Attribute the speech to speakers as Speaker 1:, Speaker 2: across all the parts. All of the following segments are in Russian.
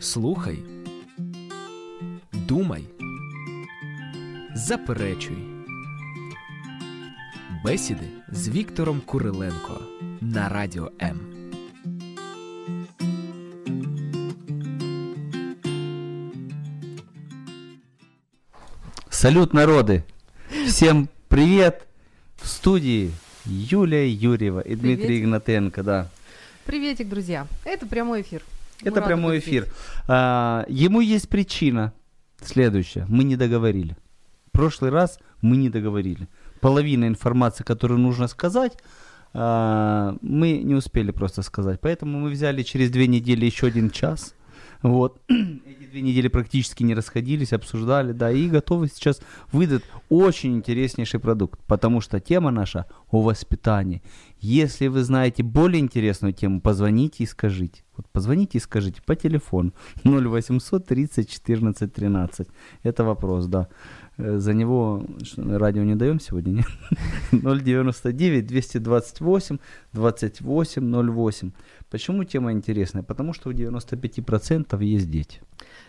Speaker 1: Слухай, думай, заперечуй. Бесіди з Віктором Куриленко на радіо М.
Speaker 2: Салют, народы! Всем привет! В студии Юлия Юрьева и Дмитрий
Speaker 3: Приветик.
Speaker 2: Игнатенко, да.
Speaker 3: Приветик, друзья. Это прямой эфир.
Speaker 2: Это прямой эфир. А, ему есть причина следующая. Мы не договорили. В прошлый раз мы не договорили. Половина информации, которую нужно сказать, а, мы не успели просто сказать. Поэтому мы взяли через две недели еще один час. Вот. Эти две недели практически не расходились, обсуждали, да, и готовы сейчас выдать очень интереснейший продукт, потому что тема наша о воспитании. Если вы знаете более интересную тему, позвоните и скажите. Вот позвоните и скажите по телефону 0800 30 14 13. Это вопрос, да. Э, За него что, радио не даем сегодня, нет? 099 228 28 08. Почему тема интересная? Потому что у 95% есть дети.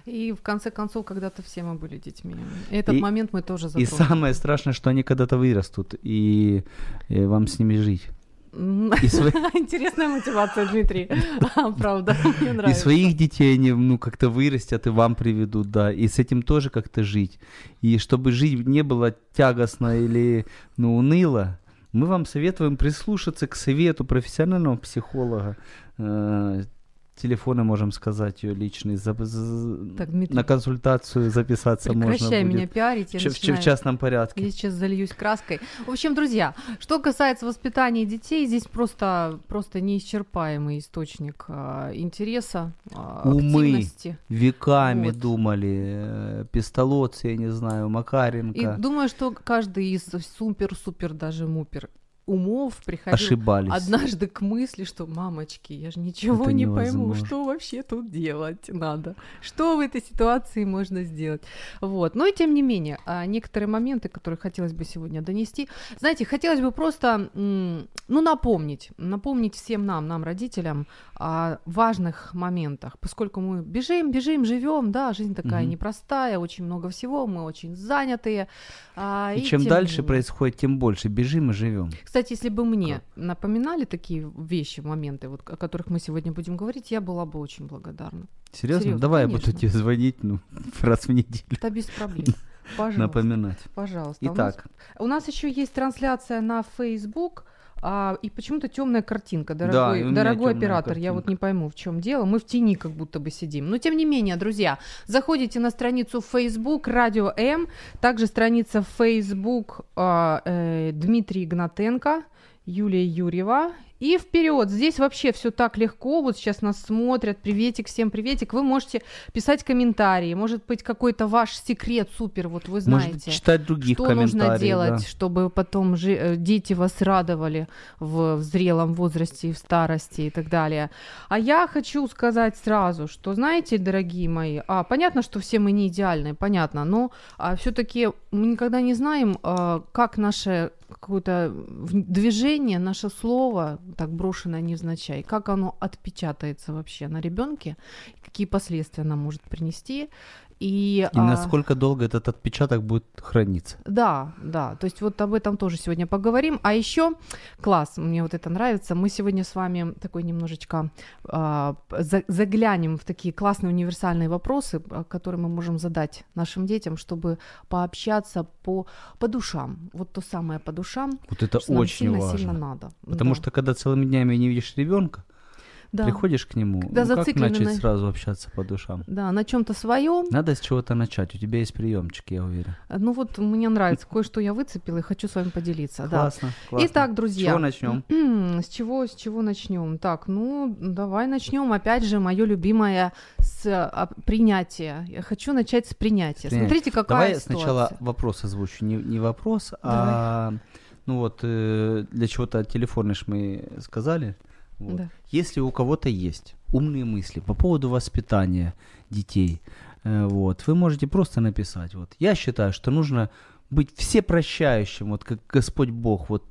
Speaker 3: И в конце концов, когда-то все мы были детьми. Этот
Speaker 2: И-
Speaker 3: момент мы тоже
Speaker 2: И
Speaker 3: затронули.
Speaker 2: самое страшное, что они когда-то вырастут, и, э, вам с ними жить.
Speaker 3: М,
Speaker 2: И, свои-
Speaker 3: Интересная мотивация, Дмитрий. А, Правда, мне
Speaker 2: и
Speaker 3: нравится.
Speaker 2: своих детей они ну, как-то вырастят и вам приведут, да. И с этим тоже как-то жить. И чтобы жить не было тягостно или ну, уныло, мы вам советуем прислушаться к совету профессионального психолога. Телефоны, можем сказать, ее личный. За- за-
Speaker 3: Так, Дмитрий,
Speaker 2: на консультацию записаться можно
Speaker 3: прекращай
Speaker 2: будет.
Speaker 3: меня пиарить. я
Speaker 2: В, ч- в
Speaker 3: начинаю-
Speaker 2: частном порядке.
Speaker 3: Я сейчас зальюсь краской. В общем, друзья, что касается воспитания детей, здесь просто, просто неисчерпаемый источник а, интереса, а,
Speaker 2: Умы.
Speaker 3: активности.
Speaker 2: Веками
Speaker 3: Вот.
Speaker 2: думали, э, Пистолоц, я не знаю, Макаренко.
Speaker 3: И думаю, что каждый из супер-супер даже мупер умов приходил
Speaker 2: ошибались.
Speaker 3: однажды к мысли, что мамочки, я же ничего
Speaker 2: Это
Speaker 3: не пойму,
Speaker 2: невозможно.
Speaker 3: что вообще тут делать надо, что в этой ситуации можно сделать. Вот. Но и тем не менее, а, некоторые моменты, которые хотелось бы сегодня донести, знаете, хотелось бы просто, ну, напомнить, напомнить всем нам, нам, родителям, о важных моментах, поскольку мы бежим, бежим, живем, да, жизнь такая
Speaker 2: Мгм.
Speaker 3: непростая, очень много всего, мы очень занятые. а,
Speaker 2: И чем
Speaker 3: тем
Speaker 2: дальше происходит, тем больше бежим и живем.
Speaker 3: Кстати, если бы мне напоминали такие вещи, моменты, вот, о которых мы сегодня будем говорить, я была бы очень благодарна.
Speaker 2: Серьезно?
Speaker 3: Серьезно,
Speaker 2: Давай я
Speaker 3: конечно.
Speaker 2: буду тебе звонить ну, раз в неделю,
Speaker 3: Это без проблем. Пожалуйста.
Speaker 2: напоминать.
Speaker 3: Пожалуйста. У нас-
Speaker 2: Итак,
Speaker 3: У нас еще есть трансляция на Facebook. А, и почему-то темная картинка, дорогой,
Speaker 2: меня
Speaker 3: дорогой оператор. Я вот
Speaker 2: картинка.
Speaker 3: не пойму, в чем дело. Мы в тени как будто бы сидим. Но тем не менее, друзья, заходите на страницу Facebook Радио М, также страница Facebook а, э, Дмитрий Игнатенко, Юлия Юрьева. И вперед, здесь вообще все так легко, вот сейчас нас смотрят, приветик, всем приветик, вы можете писать комментарии, может быть какой-то ваш секрет супер, вот вы знаете.
Speaker 2: может читать других
Speaker 3: что нужно делать,
Speaker 2: да.
Speaker 3: чтобы потом жи- э, дети вас радовали в, в зрелом возрасте, и в старости и так далее. А я хочу сказать сразу, что, знаете, дорогие мои, а, понятно, что все мы не идеальны, понятно, но а, все-таки мы никогда не знаем, а, как наше какое-то движение, наше слово, так брошенное невзначай, как оно отпечатается вообще на ребенке, какие последствия оно может принести. И,
Speaker 2: И
Speaker 3: а,
Speaker 2: насколько долго этот отпечаток будет храниться.
Speaker 3: да, да, то есть вот об этом тоже сегодня поговорим. А еще класс, мне вот это нравится. Мы сегодня с вами такой немножечко а, за- заглянем в такие классные универсальные вопросы, а, которые мы можем задать нашим детям, чтобы пообщаться по, по душам. Вот то самое по душам,
Speaker 2: Вот это очень важно.
Speaker 3: сильно-сильно надо.
Speaker 2: Потому
Speaker 3: Да.
Speaker 2: что когда целыми днями не видишь ребенка,
Speaker 3: да.
Speaker 2: приходишь к нему,
Speaker 3: Когда
Speaker 2: ну, как начать
Speaker 3: на-
Speaker 2: сразу общаться по душам?
Speaker 3: Да, на чем-то своем.
Speaker 2: Надо с чего-то начать. У тебя есть приемчик, я уверен.
Speaker 3: Ну вот мне нравится, кое-что я выцепила и хочу с вами поделиться. Да.
Speaker 2: Классно, классно.
Speaker 3: Итак,
Speaker 2: С
Speaker 3: друзья.
Speaker 2: чего начнем?
Speaker 3: С чего, с чего начнем? Так, ну, давай начнем. Опять же, мое любимое с а, принятия. Я хочу начать с принятия. Смотрите, какая
Speaker 2: Давай
Speaker 3: ситуация.
Speaker 2: сначала вопрос озвучу. Не, не вопрос, а ну вот э, для чего-то телефоны ж мы сказали. Вот.
Speaker 3: Да.
Speaker 2: Если у кого-то есть умные мысли по поводу воспитания детей, э, вот, вы можете просто написать. Вот, я считаю, что нужно быть всепрощающим, вот как Господь Бог, вот,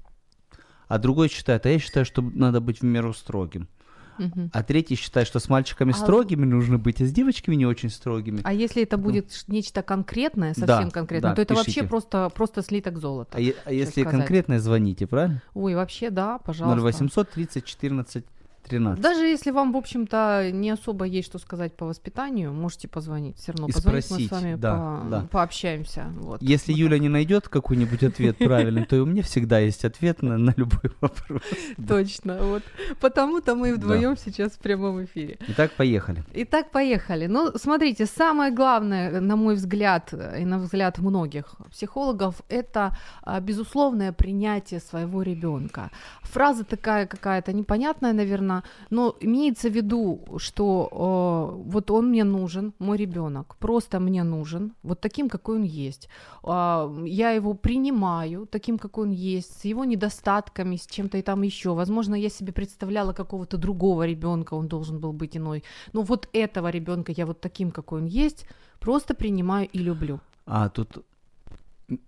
Speaker 2: а другой считает, а я считаю, что надо быть в меру строгим.
Speaker 3: Мгм.
Speaker 2: а третий считает, что с мальчиками
Speaker 3: А-
Speaker 2: строгими нужно быть, а с девочками не очень строгими.
Speaker 3: А если это будет ш- нечто конкретное, совсем
Speaker 2: Да,
Speaker 3: конкретное,
Speaker 2: да,
Speaker 3: то это вообще
Speaker 2: пишите.
Speaker 3: просто, просто слиток золота.
Speaker 2: А, е- а если
Speaker 3: сказать.
Speaker 2: конкретно, звоните, правильно?
Speaker 3: Ой, вообще, да, пожалуйста.
Speaker 2: 0800 30 14 13.
Speaker 3: Даже если вам, в общем-то, не особо есть что сказать по воспитанию, можете позвонить. Все равно
Speaker 2: И
Speaker 3: позвонить мы
Speaker 2: спросить,
Speaker 3: с вами
Speaker 2: да,
Speaker 3: по-
Speaker 2: да.
Speaker 3: пообщаемся. Вот.
Speaker 2: Если
Speaker 3: Вот
Speaker 2: Юля не найдет какой-нибудь ответ правильный, то и у меня всегда есть ответ на, на любой вопрос.
Speaker 3: так. Точно. Вот. Потому-то мы вдвоем сейчас в прямом эфире.
Speaker 2: Итак, поехали.
Speaker 3: Итак, поехали. Ну, смотрите, самое главное, на мой взгляд, и на взгляд многих психологов, это а, безусловное принятие своего ребенка. Фраза такая какая-то непонятная, наверное, но имеется в виду, что э, вот он мне нужен, мой ребенок, просто мне нужен, вот таким, какой он есть. А, я его принимаю таким, какой он есть, с его недостатками, с чем-то и там еще. Возможно, я себе представляла какого-то другого ребенка, он должен был быть иной. Но вот этого ребенка я вот таким, какой он есть, просто принимаю и люблю.
Speaker 2: А тут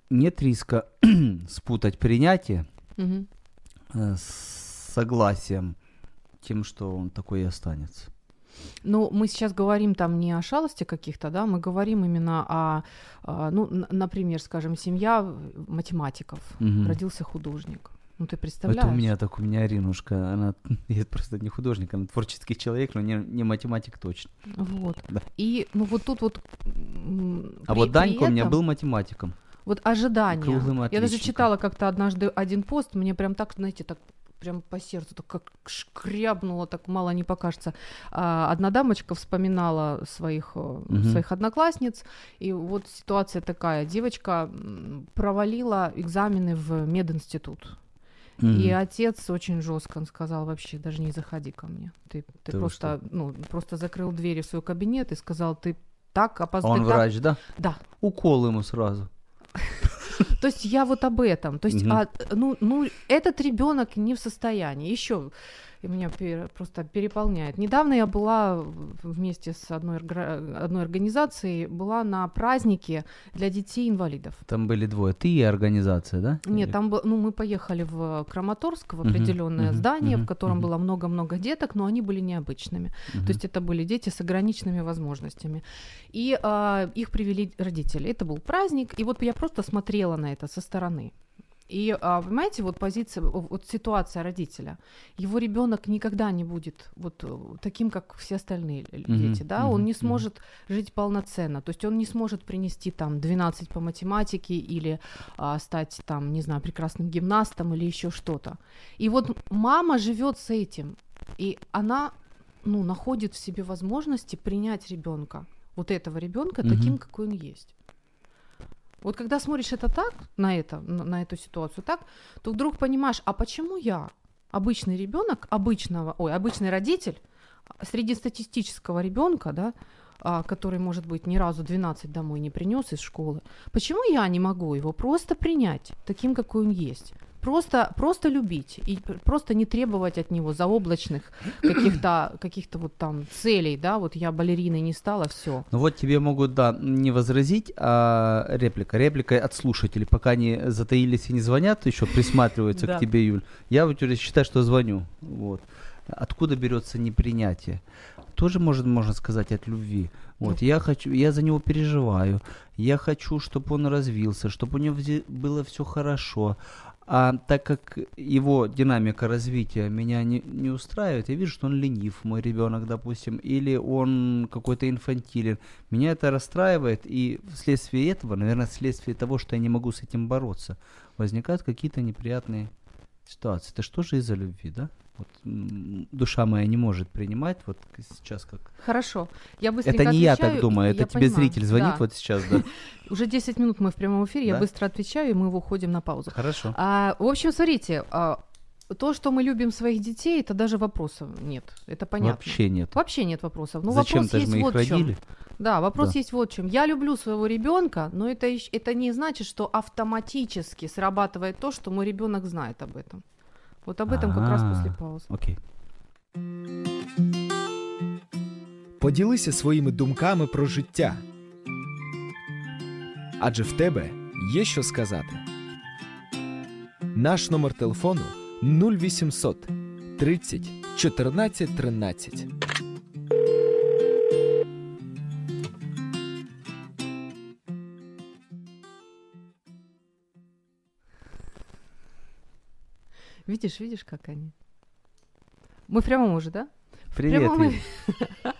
Speaker 2: нет риска спутать принятие э, с согласием тем, что он такой и останется.
Speaker 3: Ну, мы сейчас говорим там не о шалости каких-то, да, мы говорим именно о, а, ну, например, скажем, семья математиков,
Speaker 2: Мгм.
Speaker 3: родился художник. Ну, ты представляешь?
Speaker 2: Это у меня так, у меня Аринушка, она я просто не художник, она творческий человек, но не, не математик точно.
Speaker 3: Вот.
Speaker 2: Да.
Speaker 3: И, ну, вот тут вот...
Speaker 2: А
Speaker 3: при-
Speaker 2: вот Данька
Speaker 3: при
Speaker 2: у меня
Speaker 3: этом-
Speaker 2: был математиком.
Speaker 3: Вот ожидания. Я даже читала как-то однажды один пост, мне прям так, знаете, так прям по сердцу, так как шкрябнуло, так мало не покажется. А, одна дамочка вспоминала своих,
Speaker 2: Мгм.
Speaker 3: своих одноклассниц, и вот ситуация такая. Девочка провалила экзамены в мединститут. И
Speaker 2: Мгм.
Speaker 3: отец очень жестко сказал вообще, даже не заходи ко мне. Ты, ты
Speaker 2: вы
Speaker 3: просто, ну, просто закрыл двери в свой кабинет и сказал, ты так опоздал.
Speaker 2: Он врач, да?
Speaker 3: Да,
Speaker 2: Укол ему сразу.
Speaker 3: То есть я вот об этом. То есть, а, ну, ну, этот ребенок не в состоянии. Еще меня пер- просто переполняет. Недавно я была вместе с одной, одной организацией, была на празднике для детей-инвалидов.
Speaker 2: Там были двое. Ты и организация, да?
Speaker 3: Нет,
Speaker 2: Или-
Speaker 3: там был, ну, мы поехали в Краматорск, в определенное
Speaker 2: мгм,
Speaker 3: здание,
Speaker 2: мгм,
Speaker 3: в котором
Speaker 2: мгм.
Speaker 3: было много-много деток, но они были необычными.
Speaker 2: Мгм.
Speaker 3: То есть это были дети с ограниченными возможностями. И а, их привели родители. Это был праздник, и вот я просто смотрела на это со стороны. И, а, понимаете, вот позиция, вот ситуация родителя. Его ребенок никогда не будет вот э, таким, как все остальные дети, да,
Speaker 2: мгм,
Speaker 3: он не сможет жить полноценно, то есть он не сможет принести там 12 по математике или а, стать там, не знаю, прекрасным гимнастом или еще что-то. И вот мама живет с этим, и она ну, находит в себе возможности принять ребенка, вот этого ребенка,
Speaker 2: Мгм.
Speaker 3: таким, какой он есть. Вот когда смотришь это так, на это, на, эту ситуацию так, то вдруг понимаешь, а почему я, обычный ребенок, обычного, ой, обычный родитель, среди статистического ребенка, да, а, который, может быть, ни разу 12 домой не принес из школы, почему я не могу его просто принять таким, какой он есть? Просто, просто любить и пр- просто не требовать от него заоблачных каких-то каких вот там целей, да, вот я балериной не стала, все.
Speaker 2: Ну вот тебе могут, да, не возразить, а реплика. Реплика от слушателей, пока они затаились и не звонят, еще присматриваются к тебе, Юль. Я вот считаю, что звоню. Вот. Откуда берется непринятие? Тоже может, можно сказать, от любви. Вот, я хочу, я за него переживаю, я хочу, чтобы он развился, чтобы у него было все хорошо. А так как его динамика развития меня не, не устраивает, я вижу, что он ленив, мой ребенок, допустим, или он какой-то инфантилен. Меня это расстраивает, и вследствие этого, наверное, вследствие того, что я не могу с этим бороться, возникают какие-то неприятные ситуации. Это что же из-за любви, да? Вот, душа моя не может принимать, вот сейчас как...
Speaker 3: Хорошо. Я быстренько
Speaker 2: это не я
Speaker 3: отвечаю,
Speaker 2: так думаю, это
Speaker 3: я
Speaker 2: тебе
Speaker 3: понимаю.
Speaker 2: зритель звонит
Speaker 3: Да.
Speaker 2: вот сейчас, да?
Speaker 3: Уже 10 минут мы в прямом эфире, я
Speaker 2: Да?
Speaker 3: быстро отвечаю, и мы уходим на паузу.
Speaker 2: Хорошо.
Speaker 3: А, в общем, смотрите, а, то, что мы любим своих детей, это даже вопросов нет. Это понятно.
Speaker 2: Вообще нет.
Speaker 3: Вообще нет вопросов. Ну,
Speaker 2: Зачем-то
Speaker 3: вопрос
Speaker 2: же
Speaker 3: есть
Speaker 2: мы их
Speaker 3: вот в чём.
Speaker 2: родили.
Speaker 3: Да, вопрос
Speaker 2: Да.
Speaker 3: есть вот в чем. Я люблю своего ребенка, но это, ещё- это не значит, что автоматически срабатывает то, что мой ребенок знает об этом. Вот об этом как раз
Speaker 2: А.
Speaker 3: после паузы.
Speaker 2: Окей.
Speaker 1: Поділися своїми думками про життя. Адже в тебе є що сказати. Наш номер телефону 0800 30 1413.
Speaker 3: Видишь, видишь, как они? Мы в прямом уже, да?
Speaker 2: Привет,
Speaker 3: Прямо мы-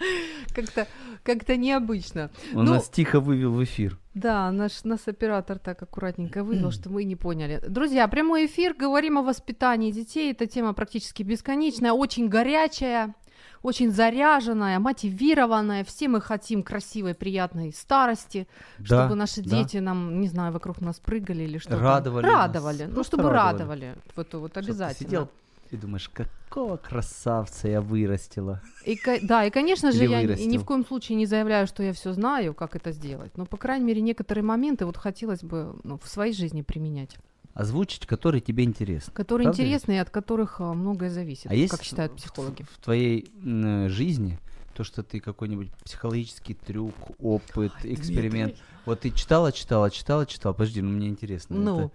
Speaker 2: Виль.
Speaker 3: Как-то как
Speaker 2: Он
Speaker 3: необычно. Ну-
Speaker 2: нас тихо вывел в эфир.
Speaker 3: Да, наш, нас оператор так аккуратненько вывел, что мы не поняли. Друзья, прямой эфир, говорим о воспитании детей. Эта тема практически бесконечная, очень горячая, очень заряженная, мотивированная. Все мы хотим красивой, приятной старости,
Speaker 2: Да,
Speaker 3: чтобы наши
Speaker 2: да.
Speaker 3: дети нам, не знаю, вокруг нас прыгали или что
Speaker 2: Радовали нас.
Speaker 3: Радовали. Ну,
Speaker 2: Просто
Speaker 3: чтобы
Speaker 2: радовали.
Speaker 3: радовали. Вот, вот
Speaker 2: Чтоб ты
Speaker 3: обязательно.
Speaker 2: сидел и думаешь, какого красавца я вырастила.
Speaker 3: И, да, и, конечно же,
Speaker 2: Или
Speaker 3: я ни-
Speaker 2: вырастил.
Speaker 3: ни в коем случае не заявляю, что я все знаю, как это сделать. Но, по крайней мере, некоторые моменты вот хотелось бы ну, в своей жизни применять,
Speaker 2: Озвучить, который тебе интересен.
Speaker 3: которые
Speaker 2: Правда
Speaker 3: интересны и от которых а, многое зависит,
Speaker 2: А есть
Speaker 3: как считают психологи.
Speaker 2: В, твоей э, жизни то, что ты какой-нибудь психологический трюк, опыт, эксперимент. Вот ты читала, читала, читала, читала. Подожди, ну мне интересно.
Speaker 3: Ну.
Speaker 2: это-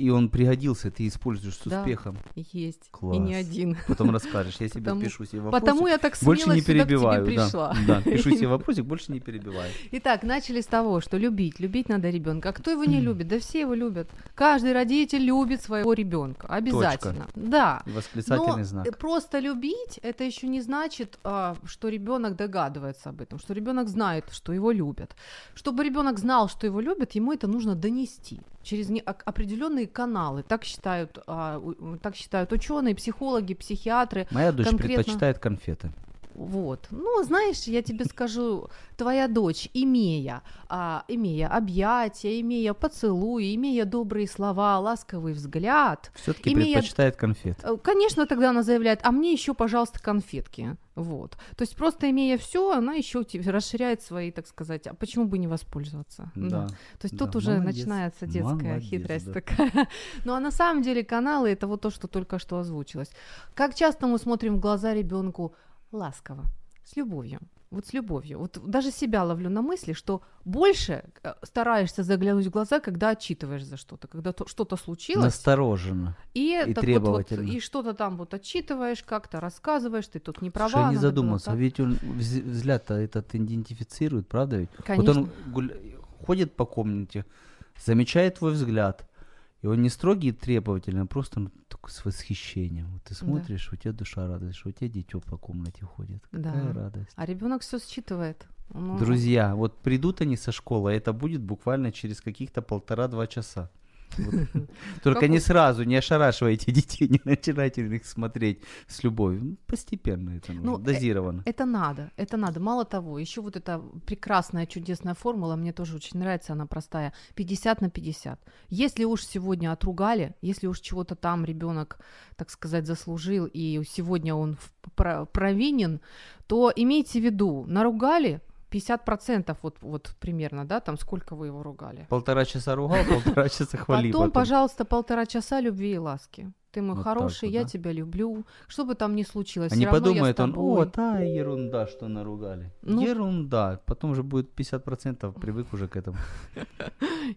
Speaker 2: И он пригодился, ты используешь с
Speaker 3: Да.
Speaker 2: успехом.
Speaker 3: Есть. И
Speaker 2: Класс.
Speaker 3: не один.
Speaker 2: Потом расскажешь. Я себе
Speaker 3: Потому-
Speaker 2: пишу себе вопросы.
Speaker 3: Потому я так смело
Speaker 2: больше не
Speaker 3: сюда к тебе
Speaker 2: перебиваю. Да,
Speaker 3: пришла.
Speaker 2: да, пишу себе вопросик, больше не перебиваю.
Speaker 3: Итак, начали с того, что любить, любить надо ребенка. А кто его не любит? Да все его любят. Каждый родитель любит своего ребенка. Обязательно. Да.
Speaker 2: И восклицательный
Speaker 3: Но
Speaker 2: знак.
Speaker 3: просто любить это еще не значит, а, что ребенок догадывается об этом, что ребенок знает, что его любят. Чтобы ребенок знал, что его любят, ему это нужно донести через ок- определенные каналы. Так считают, а, так считают ученые, психологи, психиатры.
Speaker 2: Моя дочь
Speaker 3: конкретно-
Speaker 2: предпочитает конфеты.
Speaker 3: Вот. Ну, знаешь, я тебе скажу, твоя дочь, имея, а, имея объятия, имея поцелуи, имея добрые слова, ласковый взгляд,
Speaker 2: Все-таки
Speaker 3: Имея-
Speaker 2: предпочитает конфет.
Speaker 3: Э, Конечно, тогда она заявляет, а мне еще, пожалуйста, конфетки. Вот. То есть просто имея все, она еще расширяет свои, так сказать, а почему бы не воспользоваться?
Speaker 2: Да.
Speaker 3: То есть
Speaker 2: Да,
Speaker 3: тут уже
Speaker 2: молодец.
Speaker 3: начинается детская
Speaker 2: Молодец,
Speaker 3: хитрость
Speaker 2: да.
Speaker 3: такая. Ну а на самом деле каналы это вот то, что только что озвучилось. Как часто мы смотрим в глаза ребенку ласково, с любовью. Вот с любовью. Вот даже себя ловлю на мысли, что больше э, стараешься заглянуть в глаза, когда отчитываешь за что-то, когда то- что-то случилось.
Speaker 2: Настороженно.
Speaker 3: И, это вот- вот,
Speaker 2: требовательно.
Speaker 3: и что-то там вот отчитываешь, как-то рассказываешь, ты тут не права.
Speaker 2: Слушай, я не задумался,
Speaker 3: так.
Speaker 2: ведь он вз- взгляд-то этот идентифицирует, правда ведь?
Speaker 3: Конечно.
Speaker 2: Вот он гуля- ходит по комнате, замечает твой взгляд, и он не строгий и требовательный, а просто ну, с восхищением. Вот ты
Speaker 3: Да.
Speaker 2: смотришь, у тебя душа радует, что у тебя дитё по комнате ходит. Какая
Speaker 3: Да.
Speaker 2: радость.
Speaker 3: А ребенок все считывает. Он-
Speaker 2: Друзья, вот придут они со школы, а это будет буквально через каких-то полтора-два часа. Только не сразу, не ошарашивайте детей, не начинайте на них смотреть с любовью. Ну, Постепенно это нужно,
Speaker 3: Ну, э,
Speaker 2: дозированно.
Speaker 3: Это надо, это надо. Мало того, еще вот эта прекрасная, чудесная формула, мне тоже очень нравится, она простая. 50 на 50. Если уж сегодня отругали, если уж чего-то там ребенок, так сказать, заслужил, и сегодня он провинен, то имейте в виду, наругали 50% вот, вот примерно, да, там сколько вы его ругали.
Speaker 2: Полтора часа ругал, полтора часа хвалил.
Speaker 3: Потом, пожалуйста, полтора часа любви и ласки. Ты мой
Speaker 2: Вот
Speaker 3: хороший,
Speaker 2: вот,
Speaker 3: я
Speaker 2: да?
Speaker 3: тебя люблю. Что бы там ни случилось, я с
Speaker 2: подумают, он, о, та ерунда, что наругали.
Speaker 3: Ну.
Speaker 2: Ерунда. Потом же будет 50% привык уже к этому.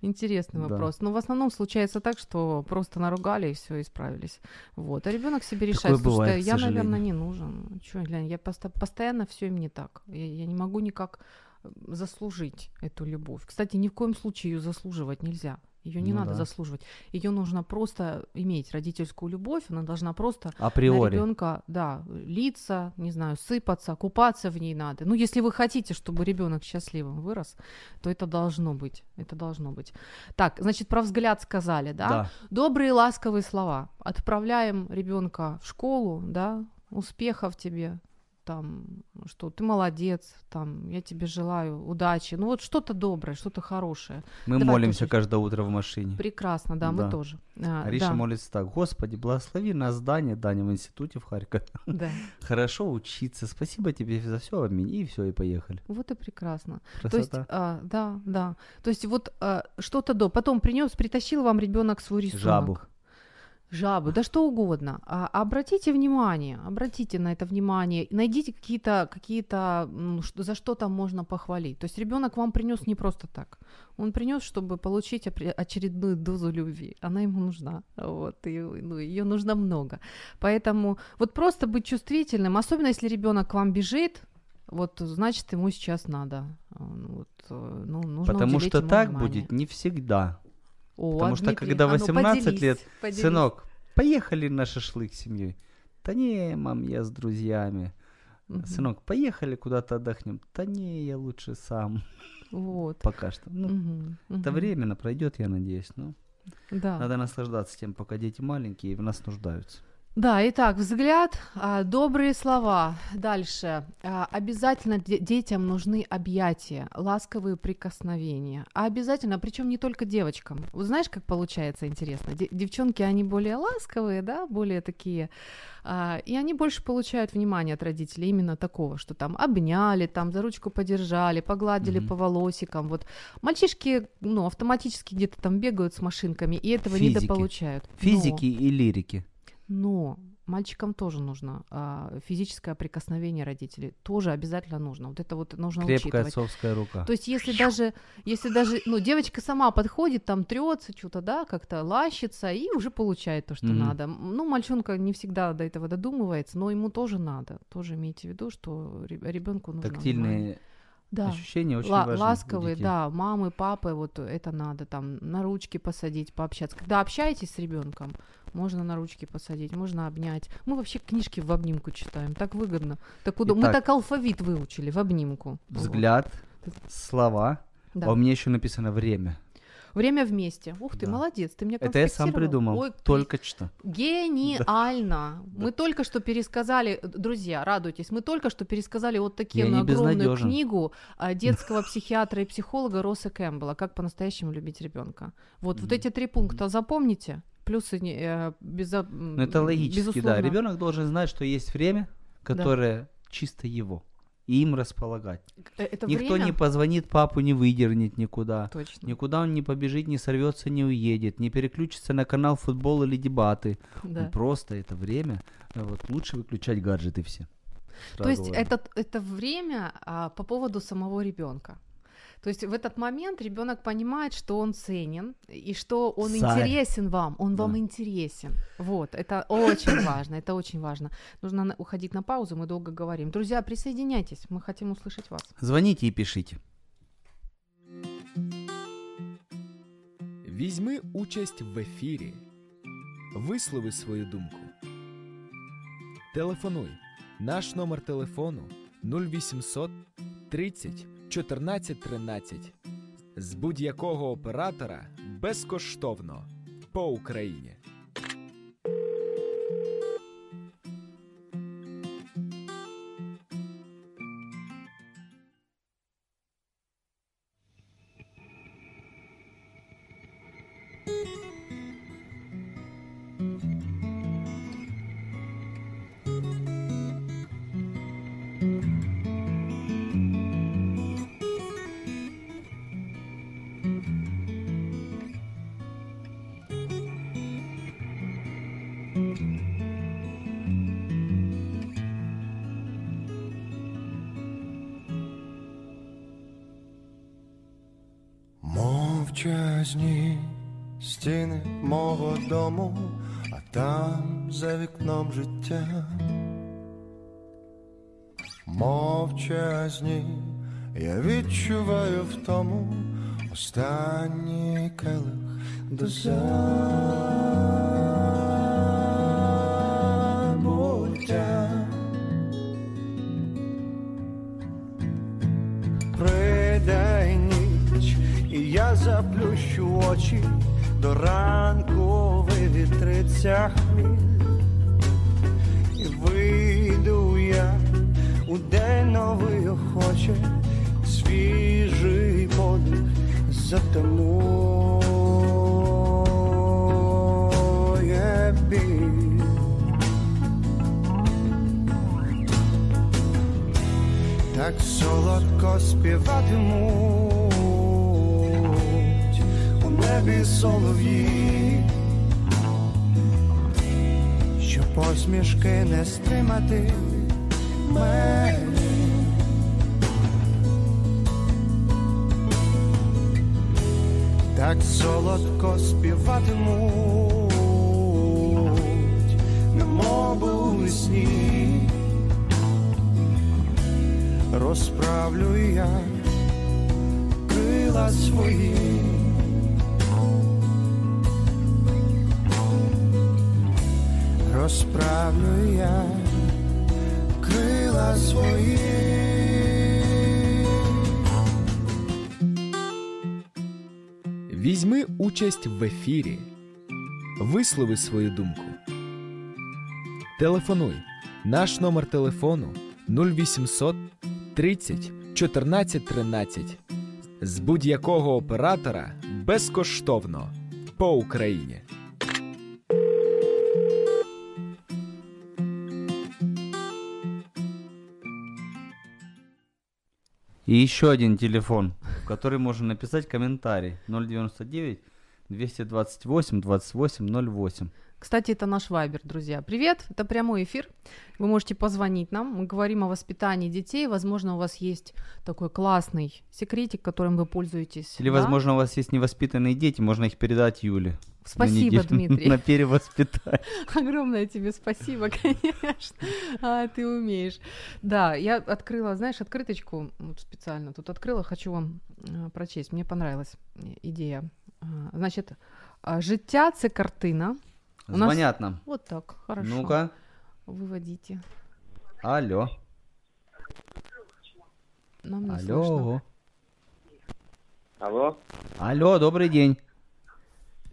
Speaker 3: Интересный
Speaker 2: Да.
Speaker 3: вопрос. Но в основном случается так, что просто наругали и все, исправились. Вот. А ребенок себе решает,
Speaker 2: Такое бывает, к
Speaker 3: я,
Speaker 2: сожалению.
Speaker 3: наверное, не нужен. Че, глянь, я посто- постоянно все им не так. Я, я не могу никак э, заслужить эту любовь. Кстати, ни в коем случае ее заслуживать нельзя. Ее не
Speaker 2: Ну
Speaker 3: надо
Speaker 2: да.
Speaker 3: заслуживать. Ее нужно просто иметь родительскую любовь. Она должна просто на
Speaker 2: Априори.
Speaker 3: ребенка, да, литься, не знаю, сыпаться, купаться в ней надо. Ну, если вы хотите, чтобы ребенок счастливым вырос, то это должно быть. Это должно быть. Так, значит, про взгляд сказали, да?
Speaker 2: Да.
Speaker 3: Добрые ласковые слова. Отправляем ребенка в школу, да, успехов тебе, там, что ты молодец, там, я тебе желаю удачи. Ну, вот что-то доброе, что-то хорошее.
Speaker 2: Мы
Speaker 3: Давай,
Speaker 2: молимся
Speaker 3: Тушечка.
Speaker 2: каждое утро в машине.
Speaker 3: Прекрасно, да,
Speaker 2: Да.
Speaker 3: мы тоже. А,
Speaker 2: Ариша
Speaker 3: да,
Speaker 2: молится так. Господи, благослови нас, Даня, Даня в институте в Харькове.
Speaker 3: да.
Speaker 2: Хорошо учиться. Спасибо тебе за все, аминь. И все, и поехали.
Speaker 3: Вот и прекрасно. То есть,
Speaker 2: Красота.
Speaker 3: а, да, да. То есть вот а, что-то до. Потом принес, притащил вам ребенок свой рисунок.
Speaker 2: Жабу.
Speaker 3: Жабу, да что угодно. А, обратите внимание, обратите на это внимание, найдите какие-то, какие-то ну, что, за что там можно похвалить. То есть ребенок вам принес не просто так. Он принес, чтобы получить очередную дозу любви. Она ему нужна. Вот, и, ну, ее нужно много. Поэтому вот просто быть чувствительным, особенно если ребенок к вам бежит, вот значит ему сейчас надо. Вот, э, ну, нужно
Speaker 2: Потому что так
Speaker 3: внимание.
Speaker 2: будет не всегда.
Speaker 3: О,
Speaker 2: Потому
Speaker 3: а
Speaker 2: что
Speaker 3: Дмитрий,
Speaker 2: когда
Speaker 3: а ну,
Speaker 2: 18
Speaker 3: поделись,
Speaker 2: лет,
Speaker 3: поделись.
Speaker 2: сынок, поехали на шашлык с семьей. Да не, мам, я с друзьями.
Speaker 3: Мгм.
Speaker 2: Сынок, поехали куда-то отдохнем. Да не, я лучше сам.
Speaker 3: Вот.
Speaker 2: Пока что. Ну,
Speaker 3: Мгм,
Speaker 2: это
Speaker 3: мгм.
Speaker 2: временно пройдет, я надеюсь. Ну,
Speaker 3: Да.
Speaker 2: надо наслаждаться тем, пока дети маленькие и в нас нуждаются.
Speaker 3: Да, итак, взгляд, а, добрые слова. Дальше. А, обязательно де- детям нужны объятия, ласковые прикосновения. А обязательно, причем не только девочкам. Вот знаешь, как получается интересно? Де- девчонки, они более ласковые, да, более такие. а, и они больше получают внимание от родителей именно такого, что там обняли, там за ручку подержали, погладили
Speaker 2: Мгм.
Speaker 3: по волосикам. Вот мальчишки, ну, автоматически где-то там бегают с машинками и этого
Speaker 2: Физики.
Speaker 3: недополучают. Но-
Speaker 2: Физики и лирики.
Speaker 3: Но мальчикам тоже нужно а, физическое прикосновение родителей. Тоже обязательно нужно. Вот это вот нужно
Speaker 2: Крепкая
Speaker 3: учитывать.
Speaker 2: отцовская рука.
Speaker 3: То есть если даже, если даже, ну, девочка сама подходит, там трется что-то, да, как-то лащится и уже получает то, что
Speaker 2: Мгм.
Speaker 3: надо. Ну, мальчонка не всегда до этого додумывается, но ему тоже надо. Тоже имейте в виду, что ребенку нужно внимание.
Speaker 2: Тактильные
Speaker 3: да.
Speaker 2: ощущения очень
Speaker 3: Ла-
Speaker 2: важны.
Speaker 3: ласковые, да, мамы, папы, вот это надо там на ручки посадить, пообщаться. Когда общаетесь с ребенком, можно на ручки посадить, можно обнять. Мы вообще книжки в обнимку читаем, так выгодно. Так удобно. Мы
Speaker 2: Итак.
Speaker 3: так алфавит выучили в обнимку. Вот.
Speaker 2: Взгляд, слова.
Speaker 3: Да.
Speaker 2: А у меня еще написано время.
Speaker 3: Время вместе. Ух ты,
Speaker 2: Да.
Speaker 3: молодец, ты меня
Speaker 2: Это я сам придумал.
Speaker 3: Ой,
Speaker 2: Только что.
Speaker 3: Гениально. Мы только что пересказали, друзья, радуйтесь, мы только что пересказали вот такие огромную
Speaker 2: безнадёжен.
Speaker 3: книгу а, детского психиатра и психолога Росса Кэмпбелла «Как по-настоящему любить ребенка». Вот, вот
Speaker 2: Мгм.
Speaker 3: эти три пункта запомните. Плюсы не- э, безо- м,
Speaker 2: Ну, это логически,
Speaker 3: безусловно.
Speaker 2: да. Ребенок должен знать, что есть время, которое чисто его. И им располагать.
Speaker 3: Э, Это
Speaker 2: Никто
Speaker 3: время...
Speaker 2: не позвонит папу, не выдернет никуда.
Speaker 3: Точно.
Speaker 2: Никуда он не побежит, не сорвется, не уедет, не переключится на канал футбол или дебаты.
Speaker 3: Да.
Speaker 2: Ну, Просто это время. э, Вот лучше выключать гаджеты все.
Speaker 3: То есть это, это время а, по поводу самого ребенка. То есть в этот момент ребенок понимает, что он ценен и что он
Speaker 2: Царь.
Speaker 3: интересен вам, он вам
Speaker 2: Да.
Speaker 3: интересен. Вот, это очень важно, это очень важно. Нужно на- уходить на паузу, мы долго говорим. Друзья, присоединяйтесь, мы хотим услышать вас.
Speaker 2: Звоните и пишите.
Speaker 1: Візьми участь в ефірі. Вислови свою думку. Телефонуй. Наш номер телефону 0800 30 14 13. З будь-якого оператора безкоштовно по Україні.
Speaker 4: Мовчазні стіни мого дому, а там за вікном життя. Мовчазні, я відчуваю в тому останній келих до забуття. Заплющу до ранку вивітриться хміль, і вийду я у день новий охоче, свіжий подих затамує біль. так солодко співатимуть небі солов'ї, посмішки не стримати мені. Так солодко співатимуть, немов у сні, розправлю я крила свої. Розправлю я крила свої.
Speaker 1: Візьми участь в ефірі. Вислови свою думку. Телефонуй. Наш номер телефону 0800 30 14 13. З будь-якого оператора безкоштовно по Україні.
Speaker 2: И еще один телефон, в который можно написать комментарий. 099 228 28 08.
Speaker 3: Кстати, это наш вайбер, друзья. Привет, это прямой эфир. Вы можете позвонить нам. Мы говорим о воспитании детей. Возможно, у вас есть такой классный секретик, которым вы пользуетесь.
Speaker 2: Или,
Speaker 3: да?
Speaker 2: возможно, у вас есть невоспитанные дети, можно их передать Юле. на
Speaker 3: Спасибо,
Speaker 2: неделю
Speaker 3: Дмитрий.
Speaker 2: На перевоспитание.
Speaker 3: Огромное тебе спасибо, конечно. А, ты умеешь. Да, я открыла, знаешь, открыточку вот специально тут открыла, хочу вам э, прочесть. Мне понравилась э, идея. А, Значит, а, життя це картина. У нас-
Speaker 2: Звонят нам.
Speaker 3: Вот так, хорошо.
Speaker 2: Ну-ка.
Speaker 3: Выводите.
Speaker 2: Алло.
Speaker 3: Нам не слышно.
Speaker 2: Алло.
Speaker 5: Алло,
Speaker 2: Алло, добрый день.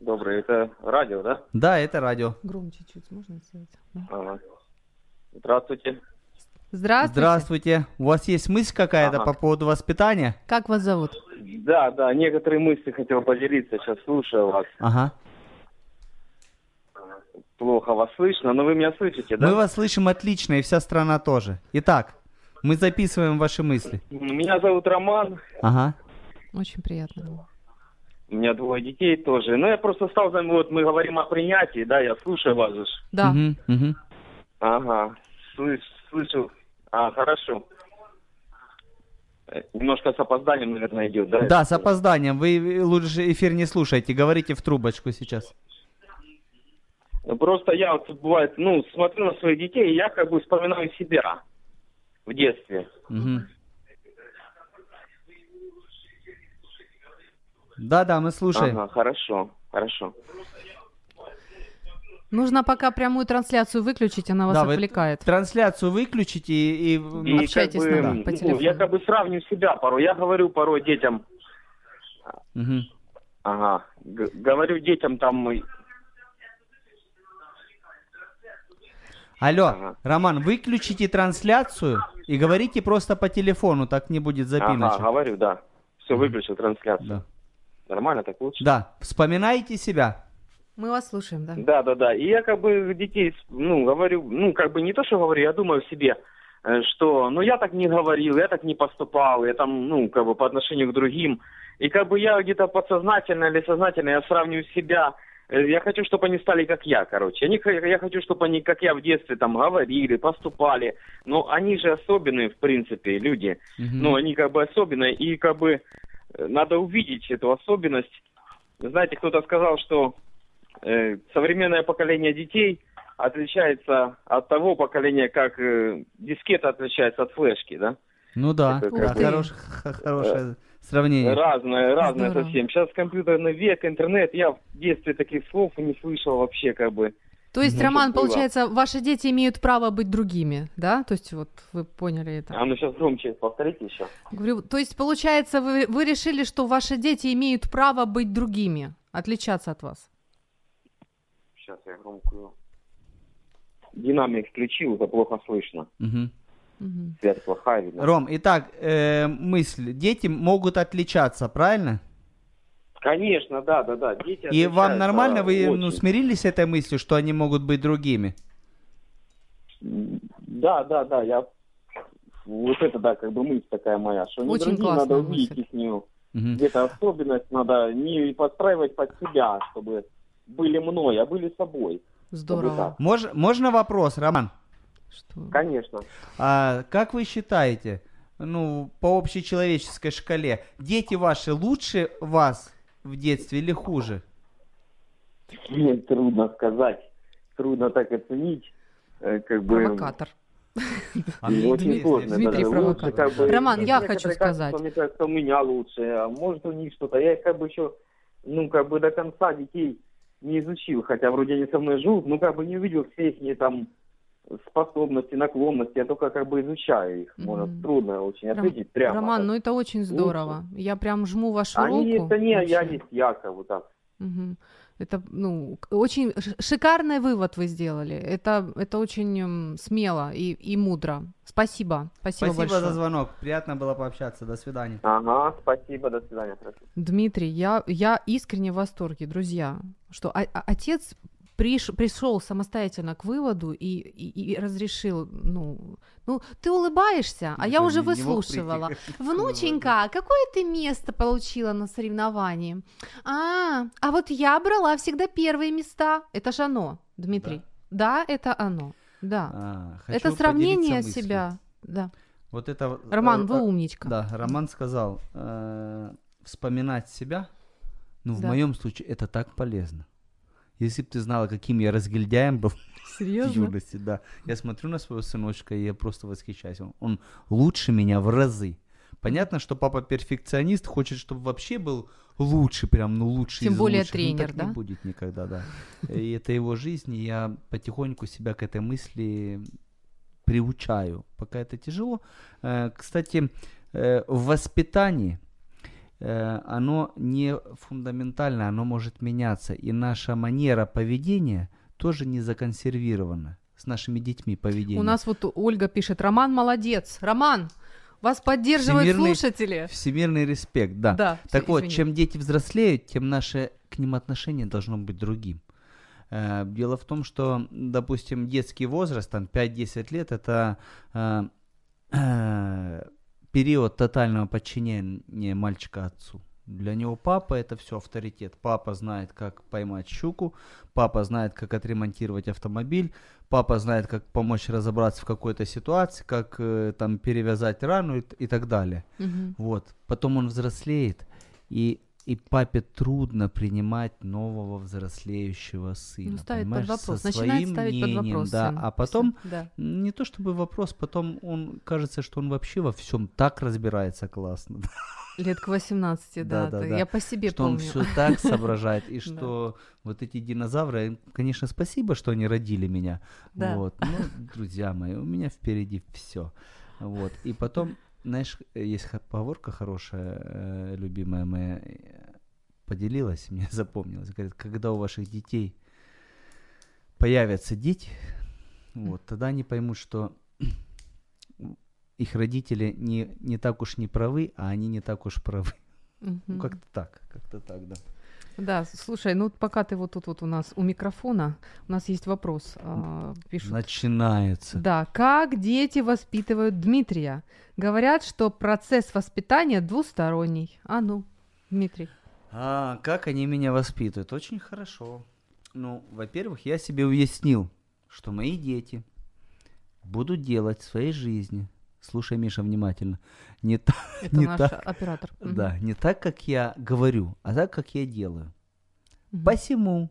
Speaker 5: добрый, это радио, да?
Speaker 2: Да, это радио.
Speaker 3: Громче чуть можно сделать? Да.
Speaker 5: Ага. Здравствуйте.
Speaker 3: Здравствуйте.
Speaker 2: Здравствуйте. У вас есть мысль какая-то
Speaker 5: Ага.
Speaker 2: по поводу воспитания?
Speaker 3: Как вас зовут?
Speaker 5: Да, да, некоторые мысли хотел поделиться, сейчас слушаю вас.
Speaker 2: Ага.
Speaker 5: Плохо вас слышно, но вы меня слышите, да?
Speaker 2: Мы вас слышим отлично, и вся страна тоже. Итак, мы записываем ваши мысли.
Speaker 5: Меня зовут Роман,
Speaker 2: Ага.
Speaker 3: Очень приятно.
Speaker 5: у меня двое детей тоже. Ну, я просто стал, за- вот мы говорим о принятии, да, я слушаю вас же.
Speaker 3: Да.
Speaker 2: Мгм, мгм.
Speaker 5: Ага, слыш, слышу. А, хорошо. Э, Немножко с опозданием, наверное, идет, да?
Speaker 2: Да, с опозданием. Вы лучше эфир не слушайте, говорите в трубочку сейчас.
Speaker 5: Ну, Просто я вот тут бывает, ну, смотрю на своих детей, и я как бы вспоминаю себя в детстве.
Speaker 2: Мгм. Да-да, мы слушаем.
Speaker 5: Ага, хорошо, хорошо.
Speaker 3: Нужно пока прямую трансляцию выключить, она вас
Speaker 2: Да, вы
Speaker 3: отвлекает.
Speaker 2: Трансляцию выключите и... и-
Speaker 5: И
Speaker 3: Общайтесь
Speaker 5: как бы,
Speaker 3: на- по
Speaker 5: ну,
Speaker 3: телефону.
Speaker 5: я как бы сравниваю себя порой. Я говорю порой детям,
Speaker 2: Мгм.
Speaker 5: ага, г- говорю детям там,
Speaker 2: Алло,
Speaker 5: Ага.
Speaker 2: Роман, выключите трансляцию и говорите просто по телефону, так не будет
Speaker 5: ага,
Speaker 2: запиночек.
Speaker 5: говорю, да. Все, выключил трансляцию.
Speaker 2: Да.
Speaker 5: Нормально, так лучше?
Speaker 2: да, вспоминайте себя.
Speaker 3: Мы вас слушаем, да.
Speaker 5: Да, да, да. И я как бы детей, ну, говорю, ну, как бы не то, что говорю, я думаю в себе, э, что, ну, я так не говорил, я так не поступал, я там, ну, как бы по отношению к другим. И как бы я где-то подсознательно или сознательно, я сравниваю себя, я хочу, чтобы они стали как я, короче. Они, я хочу, чтобы они, как я в детстве, там, говорили, поступали. Но они же особенные, в принципе, люди.
Speaker 2: Мгм.
Speaker 5: Ну, они как бы особенные, и как бы э, надо увидеть эту особенность. Знаете, кто-то сказал, что э, современное поколение детей отличается от того поколения, как э, дискета отличается от флешки, да?
Speaker 2: Ну да,
Speaker 5: Это
Speaker 2: да, хорош- х- хорошее сравнение.
Speaker 5: Разное, разное
Speaker 3: Здорово.
Speaker 5: совсем. Сейчас компьютерный век, интернет, я в детстве таких слов не слышал вообще, как бы.
Speaker 3: То есть,
Speaker 5: Ну,
Speaker 3: Роман,
Speaker 5: чтоб было.
Speaker 3: получается, ваши дети имеют право быть другими, да? То есть, вот вы поняли это.
Speaker 5: А ну сейчас громче повторите еще.
Speaker 3: Говорю, то есть, получается, вы, вы решили, что ваши дети имеют право быть другими, отличаться от вас.
Speaker 5: Сейчас я громкую. Динамик включил, это плохо слышно.
Speaker 2: Мгм.
Speaker 3: Мгм.
Speaker 5: Связь плохая, видно.
Speaker 2: Ром, итак, э, мысль. Дети могут отличаться, правильно?
Speaker 5: Конечно, да, да, да. Дети
Speaker 2: И вам нормально, вы ну, смирились с этой мыслью, что они могут быть другими?
Speaker 5: Да, да, да, я вот это, да, как бы мысль такая моя, что не
Speaker 3: Очень
Speaker 5: другие
Speaker 3: классная
Speaker 5: надо увидеть
Speaker 3: мысль.
Speaker 5: их нее.
Speaker 2: Мгм.
Speaker 5: Где-то особенность надо не подстраивать под себя, чтобы были мной, а были собой.
Speaker 3: Здорово.
Speaker 2: Мож, можно вопрос, Роман?
Speaker 3: Что?
Speaker 5: Конечно.
Speaker 2: А как вы считаете, ну, по общечеловеческой шкале, дети ваши лучше вас в детстве или хуже?
Speaker 5: Трудно сказать. Трудно так оценить. Э, Как бы...
Speaker 3: Провокатор.
Speaker 2: А
Speaker 5: Ну, очень сложно.
Speaker 3: Дмитрий провокатор. Роман, я хочу сказать.
Speaker 5: Мне кажется, у меня лучше, а может у них что-то. Я их как бы еще, ну, как бы до конца детей не изучил, хотя вроде они со мной живут, но как бы не увидел все их там способности, наклонности, я только как бы изучаю их. Может,
Speaker 3: Мгм.
Speaker 5: трудно очень
Speaker 3: Ром-
Speaker 5: ответить прямо.
Speaker 3: Роман,
Speaker 5: так.
Speaker 3: ну это очень здорово. Я прям жму вашу
Speaker 5: Они
Speaker 3: руку.
Speaker 5: есть они, я есть я, как бы так.
Speaker 3: Мгм. Это, ну, очень шикарный вывод вы сделали. Это, это очень м, смело и, и мудро. Спасибо. Спасибо,
Speaker 2: Спасибо
Speaker 3: большое.
Speaker 2: за звонок. Приятно было пообщаться. До свидания.
Speaker 5: Ага, спасибо, до свидания. хорошо.
Speaker 3: Дмитрий, я, я искренне в восторге, друзья, что о- отец приш, пришел самостоятельно к выводу и, и, и разрешил, ну, ну, ты улыбаешься, а я
Speaker 2: Уже
Speaker 3: уже выслушивала. Внученька, какое ты место получила на соревновании? А, а вот я брала всегда первые места. Это же оно, Дмитрий. Да, это оно. Да.
Speaker 2: А,
Speaker 3: это сравнение себя. Да.
Speaker 2: Вот это...
Speaker 3: Роман,
Speaker 2: э,
Speaker 3: вы
Speaker 2: э,
Speaker 3: умничка.
Speaker 2: Да, Роман сказал, э, вспоминать себя, ну, в
Speaker 3: Да.
Speaker 2: моем случае, это так полезно. Если бы ты знала, каким я разгильдяем был в
Speaker 3: Серьезно?
Speaker 2: юности, да. Я смотрю на своего сыночка, и я просто восхищаюсь. Он, он лучше меня в разы. Понятно, что папа перфекционист, хочет, чтобы вообще был лучше, прям, ну, лучше
Speaker 3: Тем более
Speaker 2: лучших. Ну,
Speaker 3: тренер,
Speaker 2: так
Speaker 3: да?
Speaker 2: не будет никогда, да. И это его жизнь, и я потихоньку себя к этой мысли приучаю. Пока это тяжело. Э, Кстати, э, в воспитании оно не фундаментально, оно может меняться. И наша манера поведения тоже не законсервирована с нашими детьми поведение.
Speaker 3: У нас вот Ольга пишет, Роман молодец. Роман, вас поддерживают
Speaker 2: Всемирный-
Speaker 3: слушатели.
Speaker 2: Всемирный респект, да.
Speaker 3: Да,
Speaker 2: Так
Speaker 3: всё,
Speaker 2: вот,
Speaker 3: извини.
Speaker 2: чем дети взрослеют, тем наше к ним отношение должно быть другим. Э, Дело в том, что, допустим, детский возраст, там 5-10 лет, это э, э, период тотального подчинения мальчика отцу. Для него папа это все авторитет. Папа знает, как поймать щуку, папа знает, как отремонтировать автомобиль, папа знает, как помочь разобраться в какой-то ситуации, как э, там перевязать рану и, и так далее.
Speaker 3: Мгм.
Speaker 2: Вот. Потом он взрослеет, и, и папе трудно принимать нового взрослеющего сына.
Speaker 3: Ну, ставит под вопрос.
Speaker 2: со
Speaker 3: Начинает
Speaker 2: своим
Speaker 3: ставить под
Speaker 2: мнением,
Speaker 3: вопрос.
Speaker 2: да.
Speaker 3: сын.
Speaker 2: А потом,
Speaker 3: Да.
Speaker 2: не то чтобы вопрос, потом он кажется, что он вообще во всем так разбирается классно,
Speaker 3: Лет к 18, да.
Speaker 2: Да, да, да.
Speaker 3: Я по себе
Speaker 2: что он
Speaker 3: помню.
Speaker 2: все так соображает, и что вот эти динозавры, конечно, спасибо, что они родили меня.
Speaker 3: Да.
Speaker 2: Вот. Ну, друзья мои, у меня впереди все. Вот. И потом, знаешь, есть ха- поговорка хорошая, э, любимая моя, э, поделилась, мне запомнилась. Говорит, когда у ваших детей появятся дети, вот, тогда они поймут, что их родители не, не так уж не правы, а они не так уж правы. Ну,
Speaker 3: Мгм.
Speaker 2: как-то так, как-то так, да.
Speaker 3: Да, слушай, ну пока ты вот тут вот у нас у микрофона, у нас есть вопрос. а, Пишут.
Speaker 2: Начинается.
Speaker 3: Да, как дети воспитывают Дмитрия? Говорят, что процесс воспитания двусторонний. А ну, Дмитрий.
Speaker 2: А как они меня воспитывают? Очень хорошо. Ну, во-первых, я себе уяснил, что мои дети будут делать в своей жизни. Слушай, Миша, внимательно. Не, та-
Speaker 3: Это
Speaker 2: не
Speaker 3: наш
Speaker 2: так,
Speaker 3: оператор.
Speaker 2: Да, не так, как я говорю, а так, как я делаю.
Speaker 3: Мгм.
Speaker 2: Посему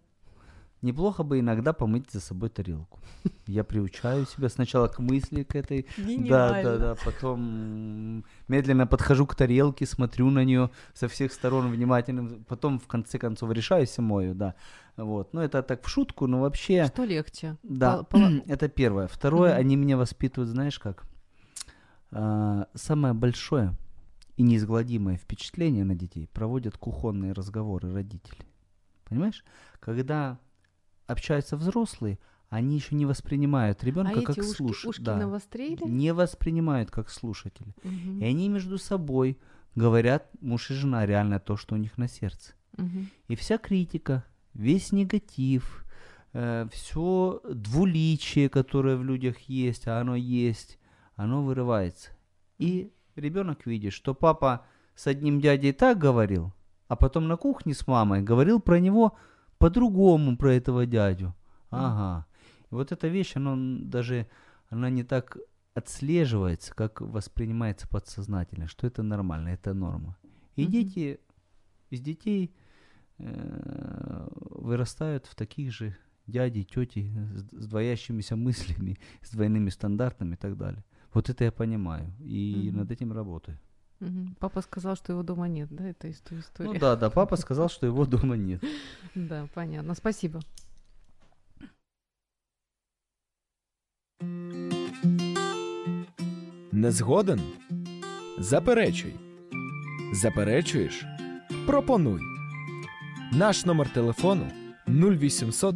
Speaker 2: неплохо бы иногда помыть за собой тарелку. Я приучаю себя сначала к мысли, к этой Да, да,
Speaker 3: Гениально.
Speaker 2: да. Потом медленно подхожу к тарелке, смотрю на нее со всех сторон внимательно. Потом в конце концов решаюсь и мою, да. Вот. Ну, это так в шутку, но вообще.
Speaker 3: Что легче?
Speaker 2: Да,
Speaker 3: Пол-
Speaker 2: это первое. Второе, они меня воспитывают, знаешь как? А, самое большое и неизгладимое впечатление на детей проводят кухонные разговоры родителей. Понимаешь? Когда общаются взрослые, они еще не воспринимают
Speaker 3: А
Speaker 2: ребенка
Speaker 3: эти
Speaker 2: как слушателя.
Speaker 3: навострили?
Speaker 2: Не воспринимают как слушателя.
Speaker 3: Мгм.
Speaker 2: И они между собой говорят, муж и жена, реально то, что у них на сердце.
Speaker 3: Мгм.
Speaker 2: И вся критика, весь негатив, все двуличие, которое в людях есть, а оно есть, оно вырывается. И ребенок видит, что папа с одним дядей так говорил, а потом на кухне с мамой говорил про него по-другому, про этого дядю. Ага. И вот эта вещь, она даже, она не так отслеживается, как воспринимается подсознательно, что это нормально, это норма. И дети, из детей э, вырастают в таких же дяди, тети с, с двоящимися мыслями, с двойными стандартами и так далее. Вот это я понимаю и
Speaker 3: Мгм.
Speaker 2: над этим работаю.
Speaker 3: Мгм. Папа сказал, что его дома нет, да, это из той истории.
Speaker 2: Ну да, да, папа сказал, что его дома нет.
Speaker 3: Да, понятно. Спасибо.
Speaker 1: Не згоден? Заперечуй. Заперечуєш? Пропонуй. Наш номер телефону 0800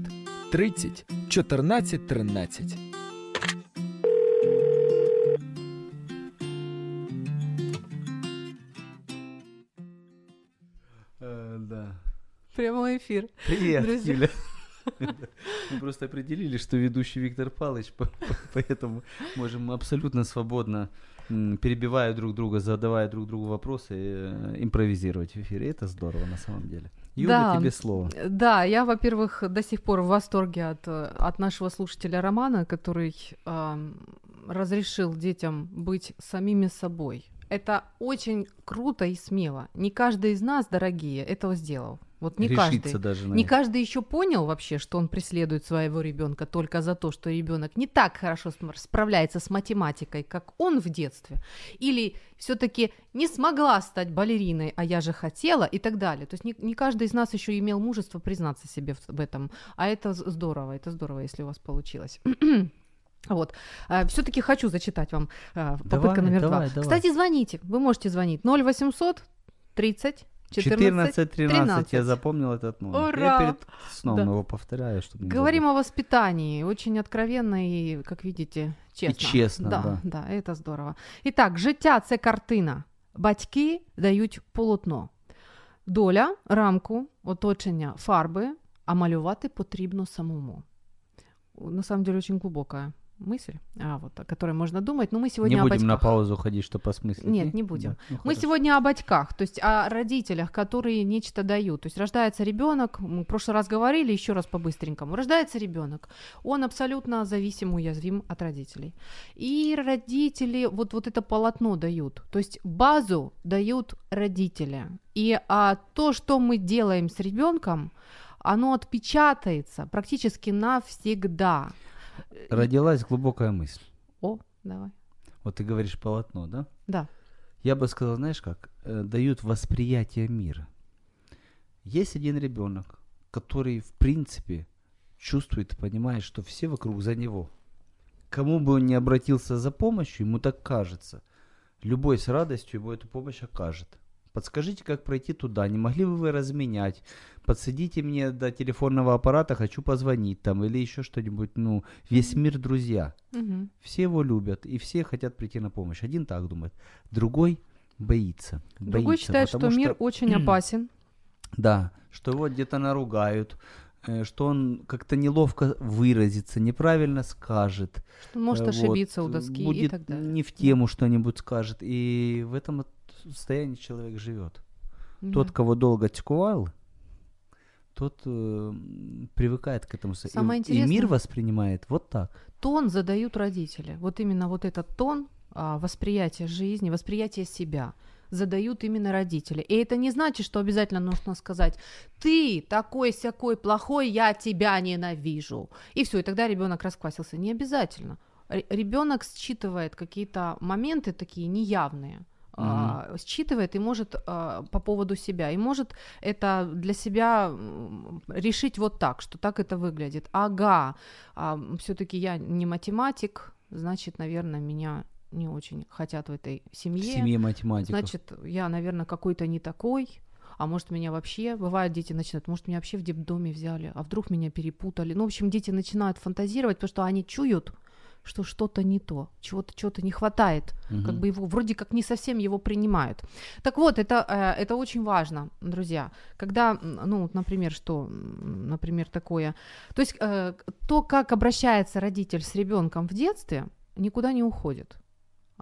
Speaker 1: 30 14 13.
Speaker 3: Прямой эфир.
Speaker 2: Привет,
Speaker 3: Друзья.
Speaker 2: Юля. Мы просто определили, что ведущий Виктор по- поэтому можем абсолютно свободно, перебивая друг друга, задавая друг другу вопросы, э, импровизировать в эфире. Это здорово на самом деле. Юля,
Speaker 3: Да.
Speaker 2: тебе слово.
Speaker 3: Э, Да, я, во-первых, до сих пор в восторге от, э, от нашего слушателя Романа, который ам, разрешил детям быть самими собой. Это очень круто и смело. Не каждый из нас, дорогие, этого сделал. Вот не
Speaker 2: Решиться
Speaker 3: каждый.
Speaker 2: даже
Speaker 3: Не каждый еще понял вообще, что он преследует своего ребенка только за то, что ребенок не так хорошо справляется с математикой, как он в детстве, или все-таки не смогла стать балериной, а я же хотела и так далее. То есть не, не каждый из нас еще имел мужество признаться себе в, в этом, а это здорово, это здорово, если у вас получилось. Вот. Все-таки хочу зачитать вам а, попытка
Speaker 2: Давай,
Speaker 3: номер
Speaker 2: давай,
Speaker 3: два.
Speaker 2: давай.
Speaker 3: Кстати, звоните. Вы можете звонить 0800 30 14
Speaker 2: 14-13,
Speaker 3: 13.
Speaker 2: я запомнил этот номер.
Speaker 3: Ура!
Speaker 2: Я перед сном
Speaker 3: Да.
Speaker 2: его повторяю, чтобы не
Speaker 3: Говорим о воспитании, очень откровенно и, как видите, чесно.
Speaker 2: чесно,
Speaker 3: да,
Speaker 2: да.
Speaker 3: да, это здорово. Итак, життя це картина. Батьки дають полотно. Доля, рамку, оточення, фарби, а малювати потрібно самому. На самом деле очень глубокая мысль, а, вот, о которой можно думать. Но мы сегодня
Speaker 2: Не будем на паузу ходить, чтобы осмыслить.
Speaker 3: Нет, не будем.
Speaker 2: Да, ну,
Speaker 3: Мы
Speaker 2: хорошо.
Speaker 3: сегодня о батьках, то есть о родителях, которые нечто дают. То есть рождается ребенок, мы в прошлый раз говорили, еще раз по-быстренькому. Рождается ребенок, он абсолютно зависим, уязвим от родителей. И родители вот, вот это полотно дают, то есть базу дают родители. И а, то, что мы делаем с ребенком, оно отпечатается практически навсегда.
Speaker 2: Родилась глубокая мысль.
Speaker 3: О, давай.
Speaker 2: Вот ты говоришь полотно, да?
Speaker 3: Да.
Speaker 2: Я бы сказал, знаешь как, э, дают восприятие мира. Есть один ребенок, который в принципе чувствует и понимает, что все вокруг за него. Кому бы он ни обратился за помощью, ему так кажется. Любой с радостью ему эту помощь окажет. Подскажите, как пройти туда, не могли бы вы разменять? Подсадите мне до телефонного аппарата, хочу позвонить там, или еще что-нибудь, ну, весь мир друзья.
Speaker 3: Мгм.
Speaker 2: Все его любят, и все хотят прийти на помощь. Один так думает, другой боится.
Speaker 3: Другой
Speaker 2: боится,
Speaker 3: считает, что мир очень опасен.
Speaker 2: Да, что его где-то наругают, э, что он как-то неловко выразится, неправильно скажет.
Speaker 3: Что он может
Speaker 2: э,
Speaker 3: ошибиться
Speaker 2: вот,
Speaker 3: у доски и
Speaker 2: будет
Speaker 3: так далее.
Speaker 2: не в тему что-нибудь скажет. И в этом состоянии человек живет.
Speaker 3: Да.
Speaker 2: Тот, кого долго тьковал, тот э, привыкает к этому. и-
Speaker 3: Самое
Speaker 2: и,
Speaker 3: интересное-
Speaker 2: мир воспринимает вот так.
Speaker 3: Тон задают родители. Вот именно вот этот тон а, восприятия жизни, восприятия себя задают именно родители. И это не значит, что обязательно нужно сказать, ты такой сякой плохой, я тебя ненавижу. И все, и тогда ребенок расквасился. Не обязательно. Ребенок считывает какие-то моменты такие неявные, а, считывает и может а, по поводу себя, и может это для себя решить вот так, что так это выглядит. Ага, все-таки я не математик, значит, наверное, меня не очень хотят в этой
Speaker 2: В
Speaker 3: семье.
Speaker 2: семье математиков.
Speaker 3: Значит, я, наверное, какой-то не такой. А может, меня вообще, бывает, дети начинают, может, меня вообще в детдоме взяли, а вдруг меня перепутали. Ну, в общем, дети начинают фантазировать, потому что они чуют, что что-то не то, чего-то чего-то не хватает,
Speaker 2: Мгм.
Speaker 3: как бы его вроде как не совсем его принимают. Так вот, это, э, это очень важно, друзья. Когда, ну, например, что, например, такое, то есть э, то, как обращается родитель с ребенком в детстве, никуда не уходит.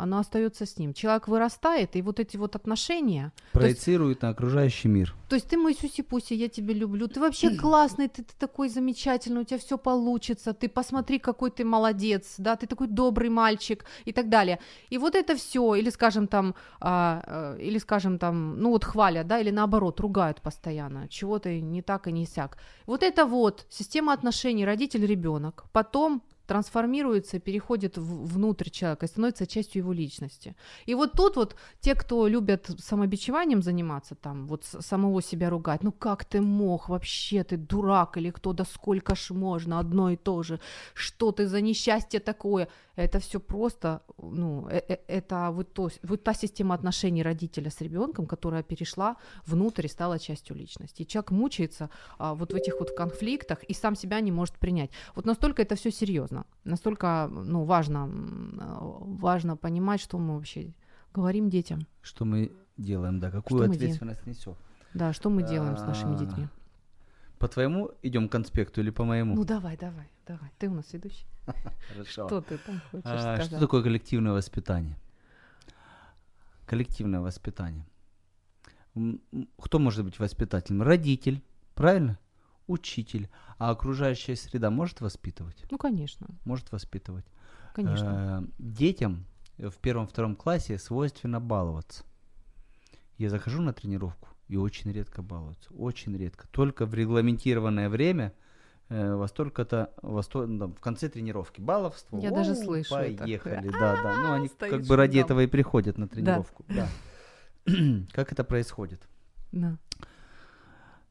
Speaker 3: Оно остается с ним. Человек вырастает, и вот эти вот отношения,
Speaker 2: Проецирует на окружающий мир.
Speaker 3: то есть ты мой сюси-пуси, я тебя люблю, ты вообще классный, ты, ты такой замечательный, у тебя все получится, ты посмотри, какой ты молодец, да, ты такой добрый мальчик и так далее. И вот это все, или скажем там, а, э, или скажем там, ну вот хвалят, да, или наоборот ругают постоянно, чего ты не так и не сяк. Вот это вот система отношений родитель-ребенок, потом трансформируется, переходит внутрь человека становится частью его личности. И вот тут вот те, кто любят самобичеванием заниматься, там, вот самого себя ругать, ну как ты мог, вообще ты дурак или кто, да сколько ж можно, одно и то же, что ты за несчастье такое, это все просто, ну, э- э- это вот, то, вот та система отношений родителя с ребенком, которая перешла внутрь и стала частью личности. И человек мучается а, вот в этих вот конфликтах и сам себя не может принять. Вот настолько это все серьезно, настолько, ну, важно, э, важно понимать, что мы вообще говорим детям.
Speaker 2: Что мы делаем, да, какую
Speaker 3: Что
Speaker 2: ответственность несем.
Speaker 3: Да, что мы делаем с нашими
Speaker 2: А,
Speaker 3: детьми?
Speaker 2: По твоему идем конспекту или по моему?
Speaker 3: Ну давай, давай, давай. Ты у нас ведущий.
Speaker 2: Хорошо.
Speaker 3: Что ты там хочешь
Speaker 2: А,
Speaker 3: сказать?
Speaker 2: что такое коллективное воспитание? Коллективное воспитание. Кто может быть воспитателем? Родитель, правильно? Учитель. А окружающая среда может воспитывать?
Speaker 3: Ну, конечно,
Speaker 2: Может воспитывать.
Speaker 3: конечно.
Speaker 2: Э, Детям в первом-втором классе свойственно баловаться. Я захожу на тренировку и очень редко балуются. Очень редко. Только в регламентированное время э, во столько-то, во сто- ну, там, в конце тренировки баловство.
Speaker 3: Я даже
Speaker 2: О,
Speaker 3: слышу это.
Speaker 2: Поехали, да, да. Ну, они
Speaker 3: стоит
Speaker 2: как бы ради этого и приходят на тренировку. Да. Как это происходит?
Speaker 3: Да.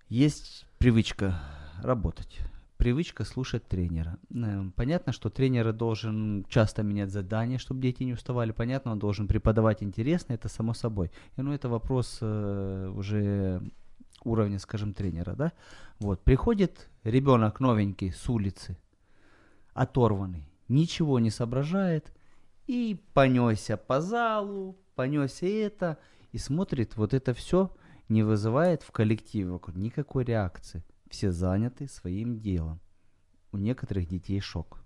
Speaker 2: Есть привычка работать, привычка слушать тренера. Э, Понятно, что тренер должен часто менять задания, чтобы дети не уставали. Понятно, он должен преподавать интересно, это само собой. И, ну, это вопрос э, уже уровня, скажем, тренера, да? Вот, приходит ребенок новенький с улицы, оторванный, ничего не соображает, и понесся по залу, понесся это, и смотрит, вот это все не вызывает в коллективе вокруг никакой реакции. Все заняты своим делом. У некоторых детей шок.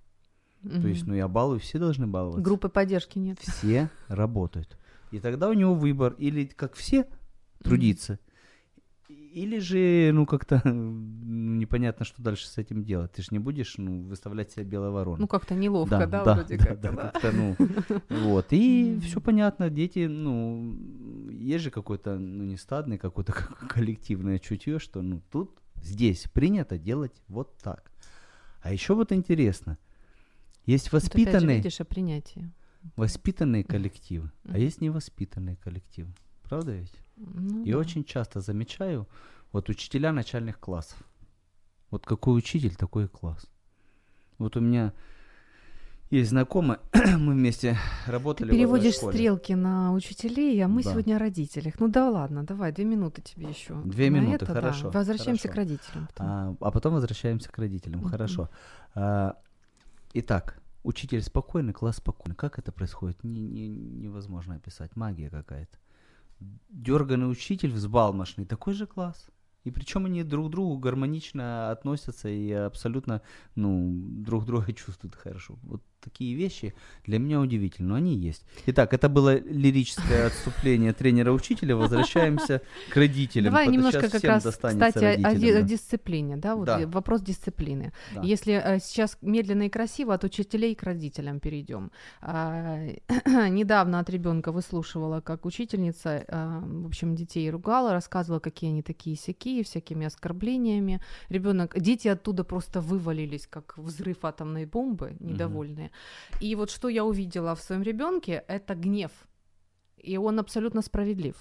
Speaker 2: То есть, ну я балую, все должны баловаться.
Speaker 3: Группы поддержки нет.
Speaker 2: Все работают. И тогда у него выбор. Или как все трудиться, или же, ну, как-то ну, непонятно, что дальше с этим делать. Ты же не будешь, ну, выставлять себя белой вороной.
Speaker 3: Ну, как-то неловко, да,
Speaker 2: да,
Speaker 3: вроде
Speaker 2: да,
Speaker 3: как.
Speaker 2: да,
Speaker 3: да?
Speaker 2: как-то, ну, вот, и все понятно, дети, ну, есть же какой-то, ну, не стадный, какое-то коллективное чутье, что, ну, тут, здесь принято делать вот так. А еще вот интересно, есть
Speaker 3: Вот
Speaker 2: воспитанные,
Speaker 3: видишь, о принятии.
Speaker 2: воспитанные коллективы, а есть невоспитанные коллективы, правда ведь?
Speaker 3: Ну,
Speaker 2: И
Speaker 3: да.
Speaker 2: очень часто замечаю, вот учителя начальных классов. Вот какой учитель, такой и класс. Вот у меня есть знакомый, мы вместе
Speaker 3: Ты
Speaker 2: работали в
Speaker 3: переводишь стрелки на учителей, а мы
Speaker 2: Да.
Speaker 3: сегодня о родителях. Ну да ладно, давай, две минуты тебе еще.
Speaker 2: Две
Speaker 3: На
Speaker 2: минуты,
Speaker 3: это, да.
Speaker 2: хорошо,
Speaker 3: Возвращаемся
Speaker 2: хорошо.
Speaker 3: к родителям. потом.
Speaker 2: А, а потом возвращаемся к родителям.
Speaker 3: Мгм.
Speaker 2: Хорошо. А, итак, учитель спокойный, класс спокойный. Как это происходит? Не- не- невозможно описать. Магия какая-то. Дерганный учитель, взбалмошный, такой же класс. И причем они друг к другу гармонично относятся и абсолютно, ну, друг друга чувствуют хорошо. Вот такие вещи для меня удивительны, но они есть. Итак, это было лирическое отступление тренера-учителя. Возвращаемся к родителям.
Speaker 3: Давай немножко как раз, кстати, о- о, дисциплине, да, вот
Speaker 2: Да.
Speaker 3: вопрос дисциплины.
Speaker 2: Да.
Speaker 3: Если э, сейчас медленно и красиво от учителей к родителям перейдем. А, недавно от ребенка выслушивала, как учительница, а, в общем, детей ругала, рассказывала, какие они такие сякие, всякими оскорблениями. Ребенок, дети оттуда просто вывалились, как взрыв атомной бомбы, недовольные. И вот что я увидела в своем ребенке, это гнев. И он абсолютно справедлив.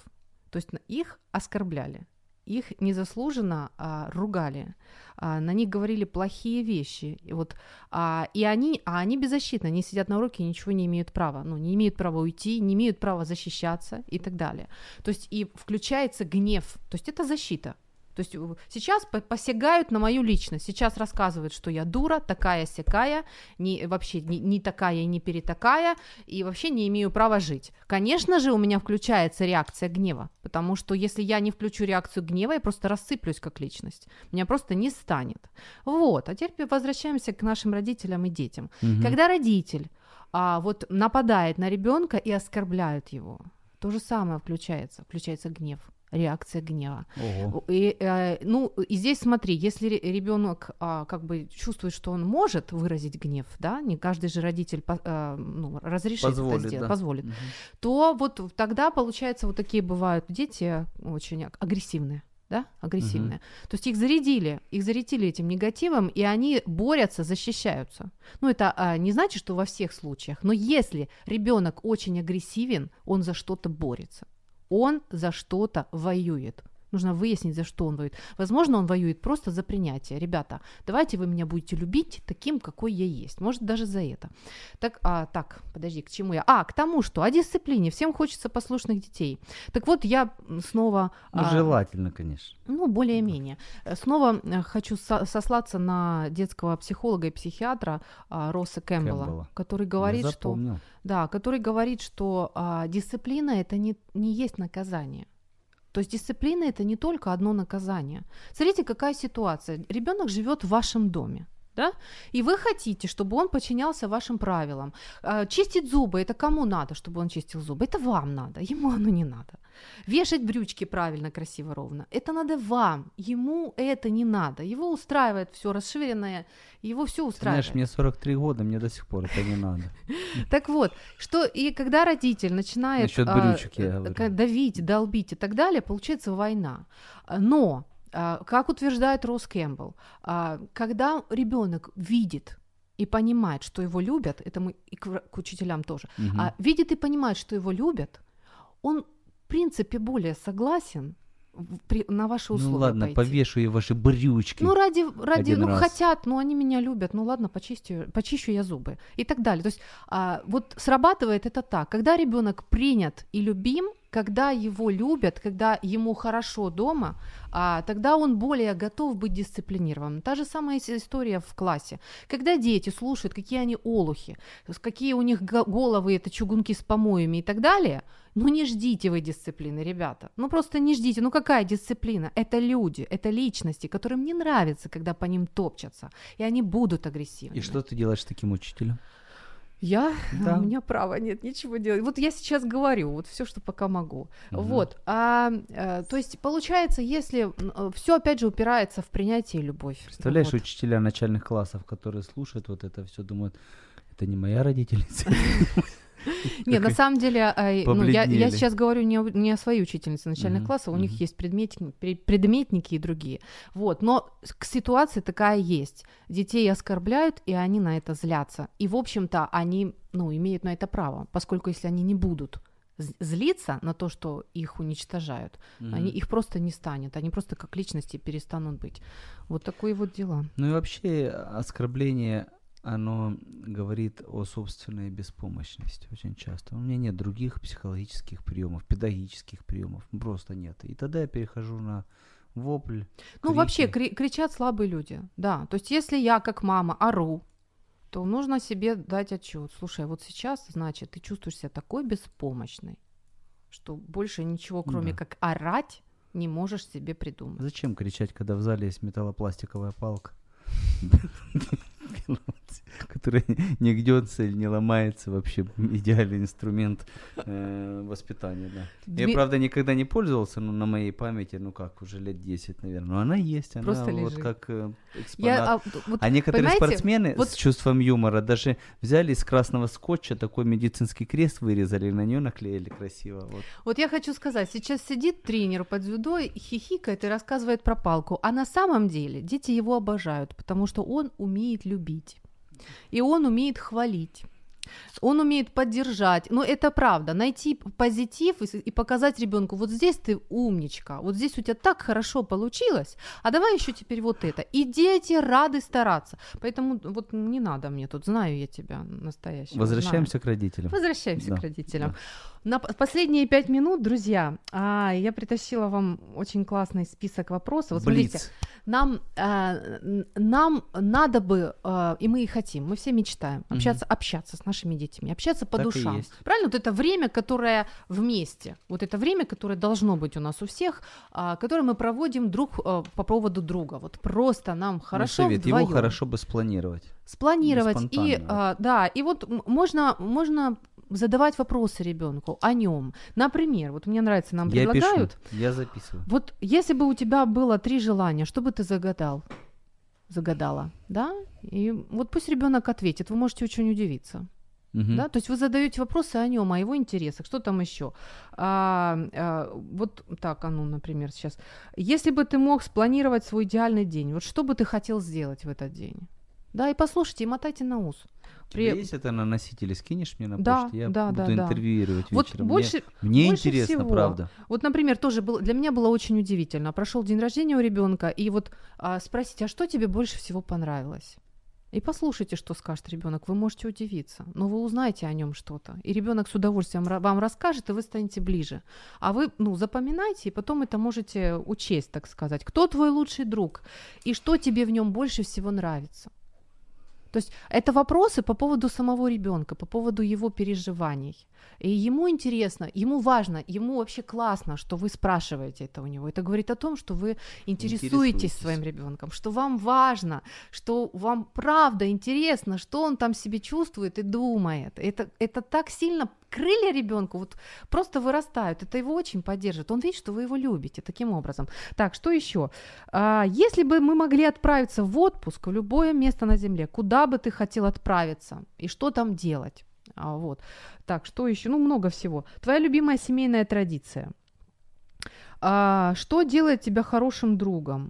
Speaker 3: То есть их оскорбляли, их незаслуженно а, ругали, а, на них говорили плохие вещи. И, вот, а, и они, а они беззащитны, они сидят на уроке и ничего не имеют права. Ну, не имеют права уйти, не имеют права защищаться и так далее. То есть и включается гнев. То есть это защита. То есть сейчас по- посягают на мою личность, сейчас рассказывают, что я дура, такая сякая, не, вообще не, не такая и не перетакая, и вообще не имею права жить. Конечно же, у меня включается реакция гнева, потому что если я не включу реакцию гнева, я просто рассыплюсь как личность, меня просто не станет. Вот, а теперь возвращаемся к нашим родителям и детям.
Speaker 2: Мгм.
Speaker 3: Когда родитель а, вот нападает на ребенка и оскорбляют его. То же самое включается, включается гнев реакция гнева.
Speaker 2: Ого.
Speaker 3: И, э, ну, и здесь смотри, если ребенок а, как бы чувствует, что он может выразить гнев, да, не каждый же родитель по- а, ну, разрешит
Speaker 2: Позволит,
Speaker 3: это сделать,
Speaker 2: да.
Speaker 3: позволит,
Speaker 2: Мгм.
Speaker 3: то вот тогда, получается, вот такие бывают дети очень аг- агрессивные. Да, агрессивные. То есть их зарядили, их зарядили этим негативом, и они борются, защищаются. Ну, это а, не значит, что во всех случаях, но если ребенок очень агрессивен, он за что-то борется. Он за что-то воюет. Нужно выяснить, за что он воюет. Возможно, он воюет просто за принятие. Ребята, давайте вы меня будете любить таким, какой я есть. Может, даже за это. Так, а, так, подожди, к чему я? А, к тому, что о дисциплине. Всем хочется послушных детей. Так вот, я снова...
Speaker 2: Ну,
Speaker 3: а,
Speaker 2: желательно, конечно.
Speaker 3: ну, более-менее. Э, Снова э, хочу со- сослаться на детского психолога и психиатра а, Росса Кэмпбелла,
Speaker 2: Кэмпбелла.
Speaker 3: который говорит, что да, который говорит, что а, дисциплина это не, не есть наказание. То есть дисциплина это не только одно наказание. Смотрите, какая ситуация. Ребенок живет в вашем доме. Да? И вы хотите, чтобы он подчинялся вашим правилам. А, Чистить зубы это кому надо, чтобы он чистил зубы? Это вам надо, ему оно не надо. Вешать брючки правильно, красиво, ровно. Это надо вам. Ему это не надо. Его устраивает все расширенное, его все устраивает.
Speaker 2: Знаешь, мне 43 года, мне до сих пор это не надо.
Speaker 3: Так вот, что и когда родитель начинает а, давить, долбить и так далее, получается война. Но, а, как утверждает Росс Кэмпбелл, а, когда ребенок видит и понимает, что его любят, это мы и к, учителям тоже, а, видит и понимает, что его любят, он принципе более согласен при- на ваши условия
Speaker 2: Ну ладно,
Speaker 3: пойти.
Speaker 2: повешу я ваши брючки.
Speaker 3: Ну, ради, ради ну,
Speaker 2: раз.
Speaker 3: хотят, ну, они меня любят, ну, ладно, почистю, почищу я зубы и так далее. То есть а, вот срабатывает это так, когда ребенок принят и любим, когда его любят, когда ему хорошо дома, а, тогда он более готов быть дисциплинированным. Та же самая ис- история в классе. Когда дети слушают, какие они олухи, какие у них го- головы, это чугунки с помоями и так далее, ну не ждите вы дисциплины, ребята. Ну просто не ждите. Ну какая дисциплина? Это люди, это личности, которым не нравится, когда по ним топчатся. И они будут агрессивными.
Speaker 2: И что ты делаешь с таким учителем?
Speaker 3: Я?
Speaker 2: Да.
Speaker 3: У меня права нет ничего делать. Вот я сейчас говорю, вот все, что пока могу.
Speaker 2: Мгм.
Speaker 3: Вот. А, э, то есть получается, если все опять же упирается в принятие и любовь.
Speaker 2: Представляешь,
Speaker 3: Вот.
Speaker 2: учителя начальных классов, которые слушают вот это все, думают, это не моя родительница.
Speaker 3: Нет, на самом деле, э, ну, я, сейчас говорю не, о- не о своей учительнице начальных классов, у них есть предметники, пре- предметники и другие. Вот, но с- к ситуации такая есть. Детей оскорбляют, и они на это злятся. И, в общем-то, они, ну, имеют на это право, поскольку если они не будут злиться на то, что их уничтожают,
Speaker 2: Мгм.
Speaker 3: они, их просто не станет, они просто как личности перестанут быть. Вот такое вот дела.
Speaker 2: Ну и вообще оскорбление, оно говорит о собственной беспомощности очень часто. У меня нет других психологических приемов, педагогических приемов, просто нет. И тогда я перехожу на вопль.
Speaker 3: Ну,
Speaker 2: крики.
Speaker 3: вообще, кри- кричат слабые люди, да. То есть, если я, как мама, ору, то нужно себе дать отчет. Слушай, вот сейчас, значит, ты чувствуешь себя такой беспомощной, что больше ничего, кроме
Speaker 2: Да.
Speaker 3: как орать, не можешь себе придумать.
Speaker 2: Зачем кричать, когда в зале есть металлопластиковая палка? Которая не гнется или не ломается. Вообще идеальный инструмент э, воспитания, да. Я,
Speaker 3: Дми-
Speaker 2: правда, никогда не пользовался, но на моей памяти, ну как, уже лет 10, наверное. Но она есть, она
Speaker 3: Просто
Speaker 2: вот
Speaker 3: лежит.
Speaker 2: как э, экспонат.
Speaker 3: Я, а, вот,
Speaker 2: А некоторые спортсмены
Speaker 3: вот-
Speaker 2: с чувством юмора даже взяли из красного скотча такой медицинский крест вырезали, на нее наклеили красиво. Вот.
Speaker 3: вот я хочу сказать, сейчас сидит тренер под дзюдо, хихикает и рассказывает про палку, а на самом деле дети его обожают, потому что он умеет любить, и он умеет хвалить. Он умеет поддержать. Но это правда. Найти позитив и, показать ребенку, вот здесь ты умничка, вот здесь у тебя так хорошо получилось, а давай еще теперь вот это. И дети рады стараться. Поэтому вот не надо мне тут, знаю я тебя настоящего.
Speaker 2: Возвращаемся к родителям.
Speaker 3: знаю. Возвращаемся
Speaker 2: Да,
Speaker 3: к родителям.
Speaker 2: да.
Speaker 3: На последние пять минут, друзья, а, я притащила вам очень классный список вопросов. Вот смотрите,
Speaker 2: Блиц.
Speaker 3: нам, н- нам надо бы, а, и мы и хотим, мы все мечтаем общаться, общаться с нашими детьми, общаться по
Speaker 2: Так
Speaker 3: душам. Правильно? Вот это время, которое вместе, вот это время, которое должно быть у нас у всех, а, которое мы проводим друг а, по поводу друга. Вот просто нам хорошо
Speaker 2: совет,
Speaker 3: вдвоём.
Speaker 2: его хорошо бы спланировать.
Speaker 3: Спланировать и а, да, и вот можно можно задавать вопросы ребенку о нем. Например, вот мне нравится, нам
Speaker 2: Я
Speaker 3: предлагают.
Speaker 2: пишу, я записываю.
Speaker 3: Вот если бы у тебя было три желания, что бы ты загадал? Загадала, да? И вот пусть ребенок ответит, вы можете очень удивиться.
Speaker 2: Мгм.
Speaker 3: Да? То есть вы задаете вопросы о нем, о его интересах, что там еще. А, а, вот так, а ну, например, сейчас. Если бы ты мог спланировать свой идеальный день, вот что бы ты хотел сделать в этот день? Да, и послушайте, и мотайте на ус.
Speaker 2: У тебя есть это на носителе? Скинешь мне на
Speaker 3: Да,
Speaker 2: почту? Я
Speaker 3: да,
Speaker 2: буду
Speaker 3: да, да.
Speaker 2: интервьюировать
Speaker 3: Вот
Speaker 2: вечером. Мне-
Speaker 3: больше,
Speaker 2: Мне,
Speaker 3: больше
Speaker 2: интересно,
Speaker 3: всего.
Speaker 2: правда.
Speaker 3: Вот, например, тоже было, для меня было очень удивительно. Прошел день рождения у ребенка, и вот а, спросите, а что тебе больше всего понравилось? И послушайте, что скажет ребенок. Вы можете удивиться, но вы узнаете о нем что-то. И ребенок с удовольствием вам расскажет, и вы станете ближе. А вы, ну, запоминайте, и потом это можете учесть, так сказать. Кто твой лучший друг? И что тебе в нем больше всего нравится? То есть это вопросы по поводу самого ребенка, по поводу его переживаний. И ему интересно, ему важно, ему вообще классно, что вы спрашиваете это у него. Это говорит о том, что вы интересуетесь,
Speaker 2: Интересуетесь.
Speaker 3: своим ребенком, что вам важно, что вам правда интересно, что он там себе чувствует и думает. Это, это так сильно крылья ребенку вот просто вырастают. Это его очень поддержит. Он видит, что вы его любите таким образом. Так, что еще? А, если бы мы могли отправиться в отпуск в любое место на Земле, куда бы ты хотел отправиться и что там делать? А, вот. Так, что еще? Ну, много всего. Твоя любимая семейная традиция. А, что делает тебя хорошим другом?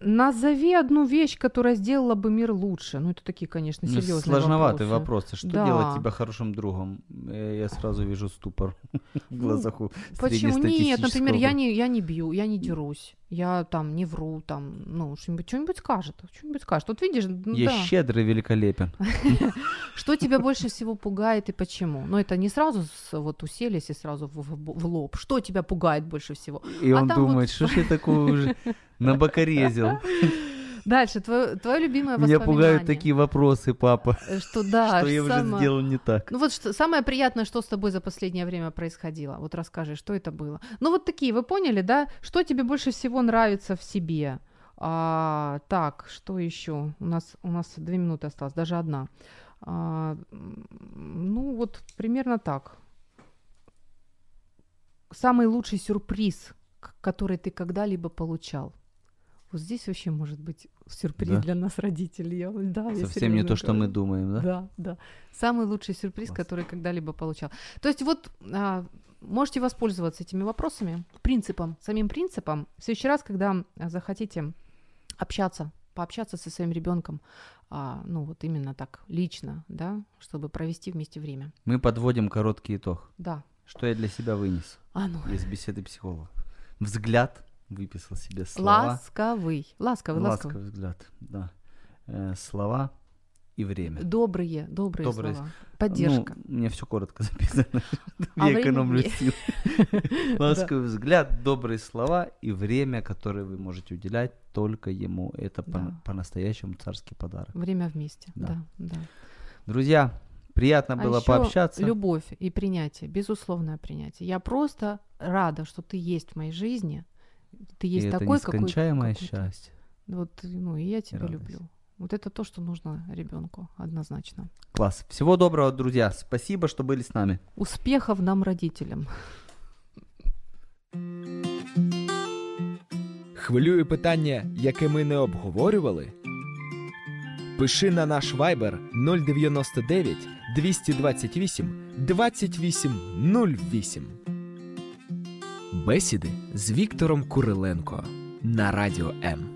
Speaker 3: Назови одну вещь, которая сделала бы мир лучше. Ну, это такие, конечно,
Speaker 2: Ну,
Speaker 3: серьезные
Speaker 2: Сложноватые
Speaker 3: вопросы.
Speaker 2: вопросы. Что
Speaker 3: Да.
Speaker 2: делать тебя хорошим другом? Э, Я сразу вижу ступор в глазах у
Speaker 3: Ну, Почему нет? Например, я не, я не бью, я не дерусь, я там не вру, там, ну, что-нибудь, что-нибудь скажет, что-нибудь скажет. Вот видишь, ну,
Speaker 2: Я
Speaker 3: да.
Speaker 2: щедрый, великолепен.
Speaker 3: Что тебя больше всего пугает и почему? Но это не сразу вот уселись и сразу в, лоб. Что тебя пугает больше всего?
Speaker 2: И
Speaker 3: А
Speaker 2: он думает, что ж я такого уже набокорезил.
Speaker 3: Дальше, твое, твое любимое
Speaker 2: Меня пугают такие вопросы, папа.
Speaker 3: Э, Что да,
Speaker 2: Что я уже сделал не так.
Speaker 3: Ну вот что, самое приятное, что с тобой за последнее время происходило. Вот расскажи, что это было. Ну вот такие, вы поняли, да? Что тебе больше всего нравится в себе? А, так, что еще? У нас, у нас две минуты осталось, даже одна. А, ну вот примерно так. Самый лучший сюрприз, который ты когда-либо получал. Вот здесь вообще может быть сюрприз
Speaker 2: Да?
Speaker 3: для нас, родителей. Я, да, я
Speaker 2: Совсем не
Speaker 3: серьезно
Speaker 2: то, что мы
Speaker 3: говорю.
Speaker 2: думаем, да?
Speaker 3: Да, да. Самый лучший сюрприз,
Speaker 2: Класс.
Speaker 3: который когда-либо получал. То есть вот а, можете воспользоваться этими вопросами, принципом, самим принципом. В следующий раз, когда а, захотите общаться, пообщаться со своим ребенком, а, ну вот именно так лично, да, чтобы провести вместе время.
Speaker 2: Мы подводим короткий итог.
Speaker 3: Да.
Speaker 2: Что я для себя вынес
Speaker 3: А ну.
Speaker 2: из беседы психолога? Взгляд, выписал себе слова.
Speaker 3: Ласковый, ласковый, ласковый.
Speaker 2: Ласковый взгляд, да. Э, слова и время.
Speaker 3: Добрые, добрые,
Speaker 2: Добрые
Speaker 3: слова. Поддержка.
Speaker 2: Ну, у меня все коротко записано.
Speaker 3: А
Speaker 2: Я экономлю сил. Ласковый взгляд, добрые слова и время, которое вы можете уделять только ему. Это
Speaker 3: Да.
Speaker 2: по-настоящему царский подарок.
Speaker 3: Время вместе.
Speaker 2: Да.
Speaker 3: Да, да.
Speaker 2: Друзья, приятно
Speaker 3: А
Speaker 2: было пообщаться.
Speaker 3: Любовь и принятие, безусловное принятие. Я просто рада, что ты есть в моей жизни. Ты
Speaker 2: И
Speaker 3: есть
Speaker 2: это
Speaker 3: такой, какой,
Speaker 2: нескончаемое
Speaker 3: какой ты.
Speaker 2: счастье.
Speaker 3: Вот, ну и я тебя
Speaker 2: радость.
Speaker 3: люблю. Вот это то, что нужно ребенку, однозначно.
Speaker 2: Класс. Всего доброго, друзья. Спасибо, что были с нами.
Speaker 3: Успехов нам, родителям.
Speaker 1: Хвилює питання, яке ми не обговорювали? Пиши на наш Viber 099 228 2808. Бесіди з Віктором Куриленко на радіо М.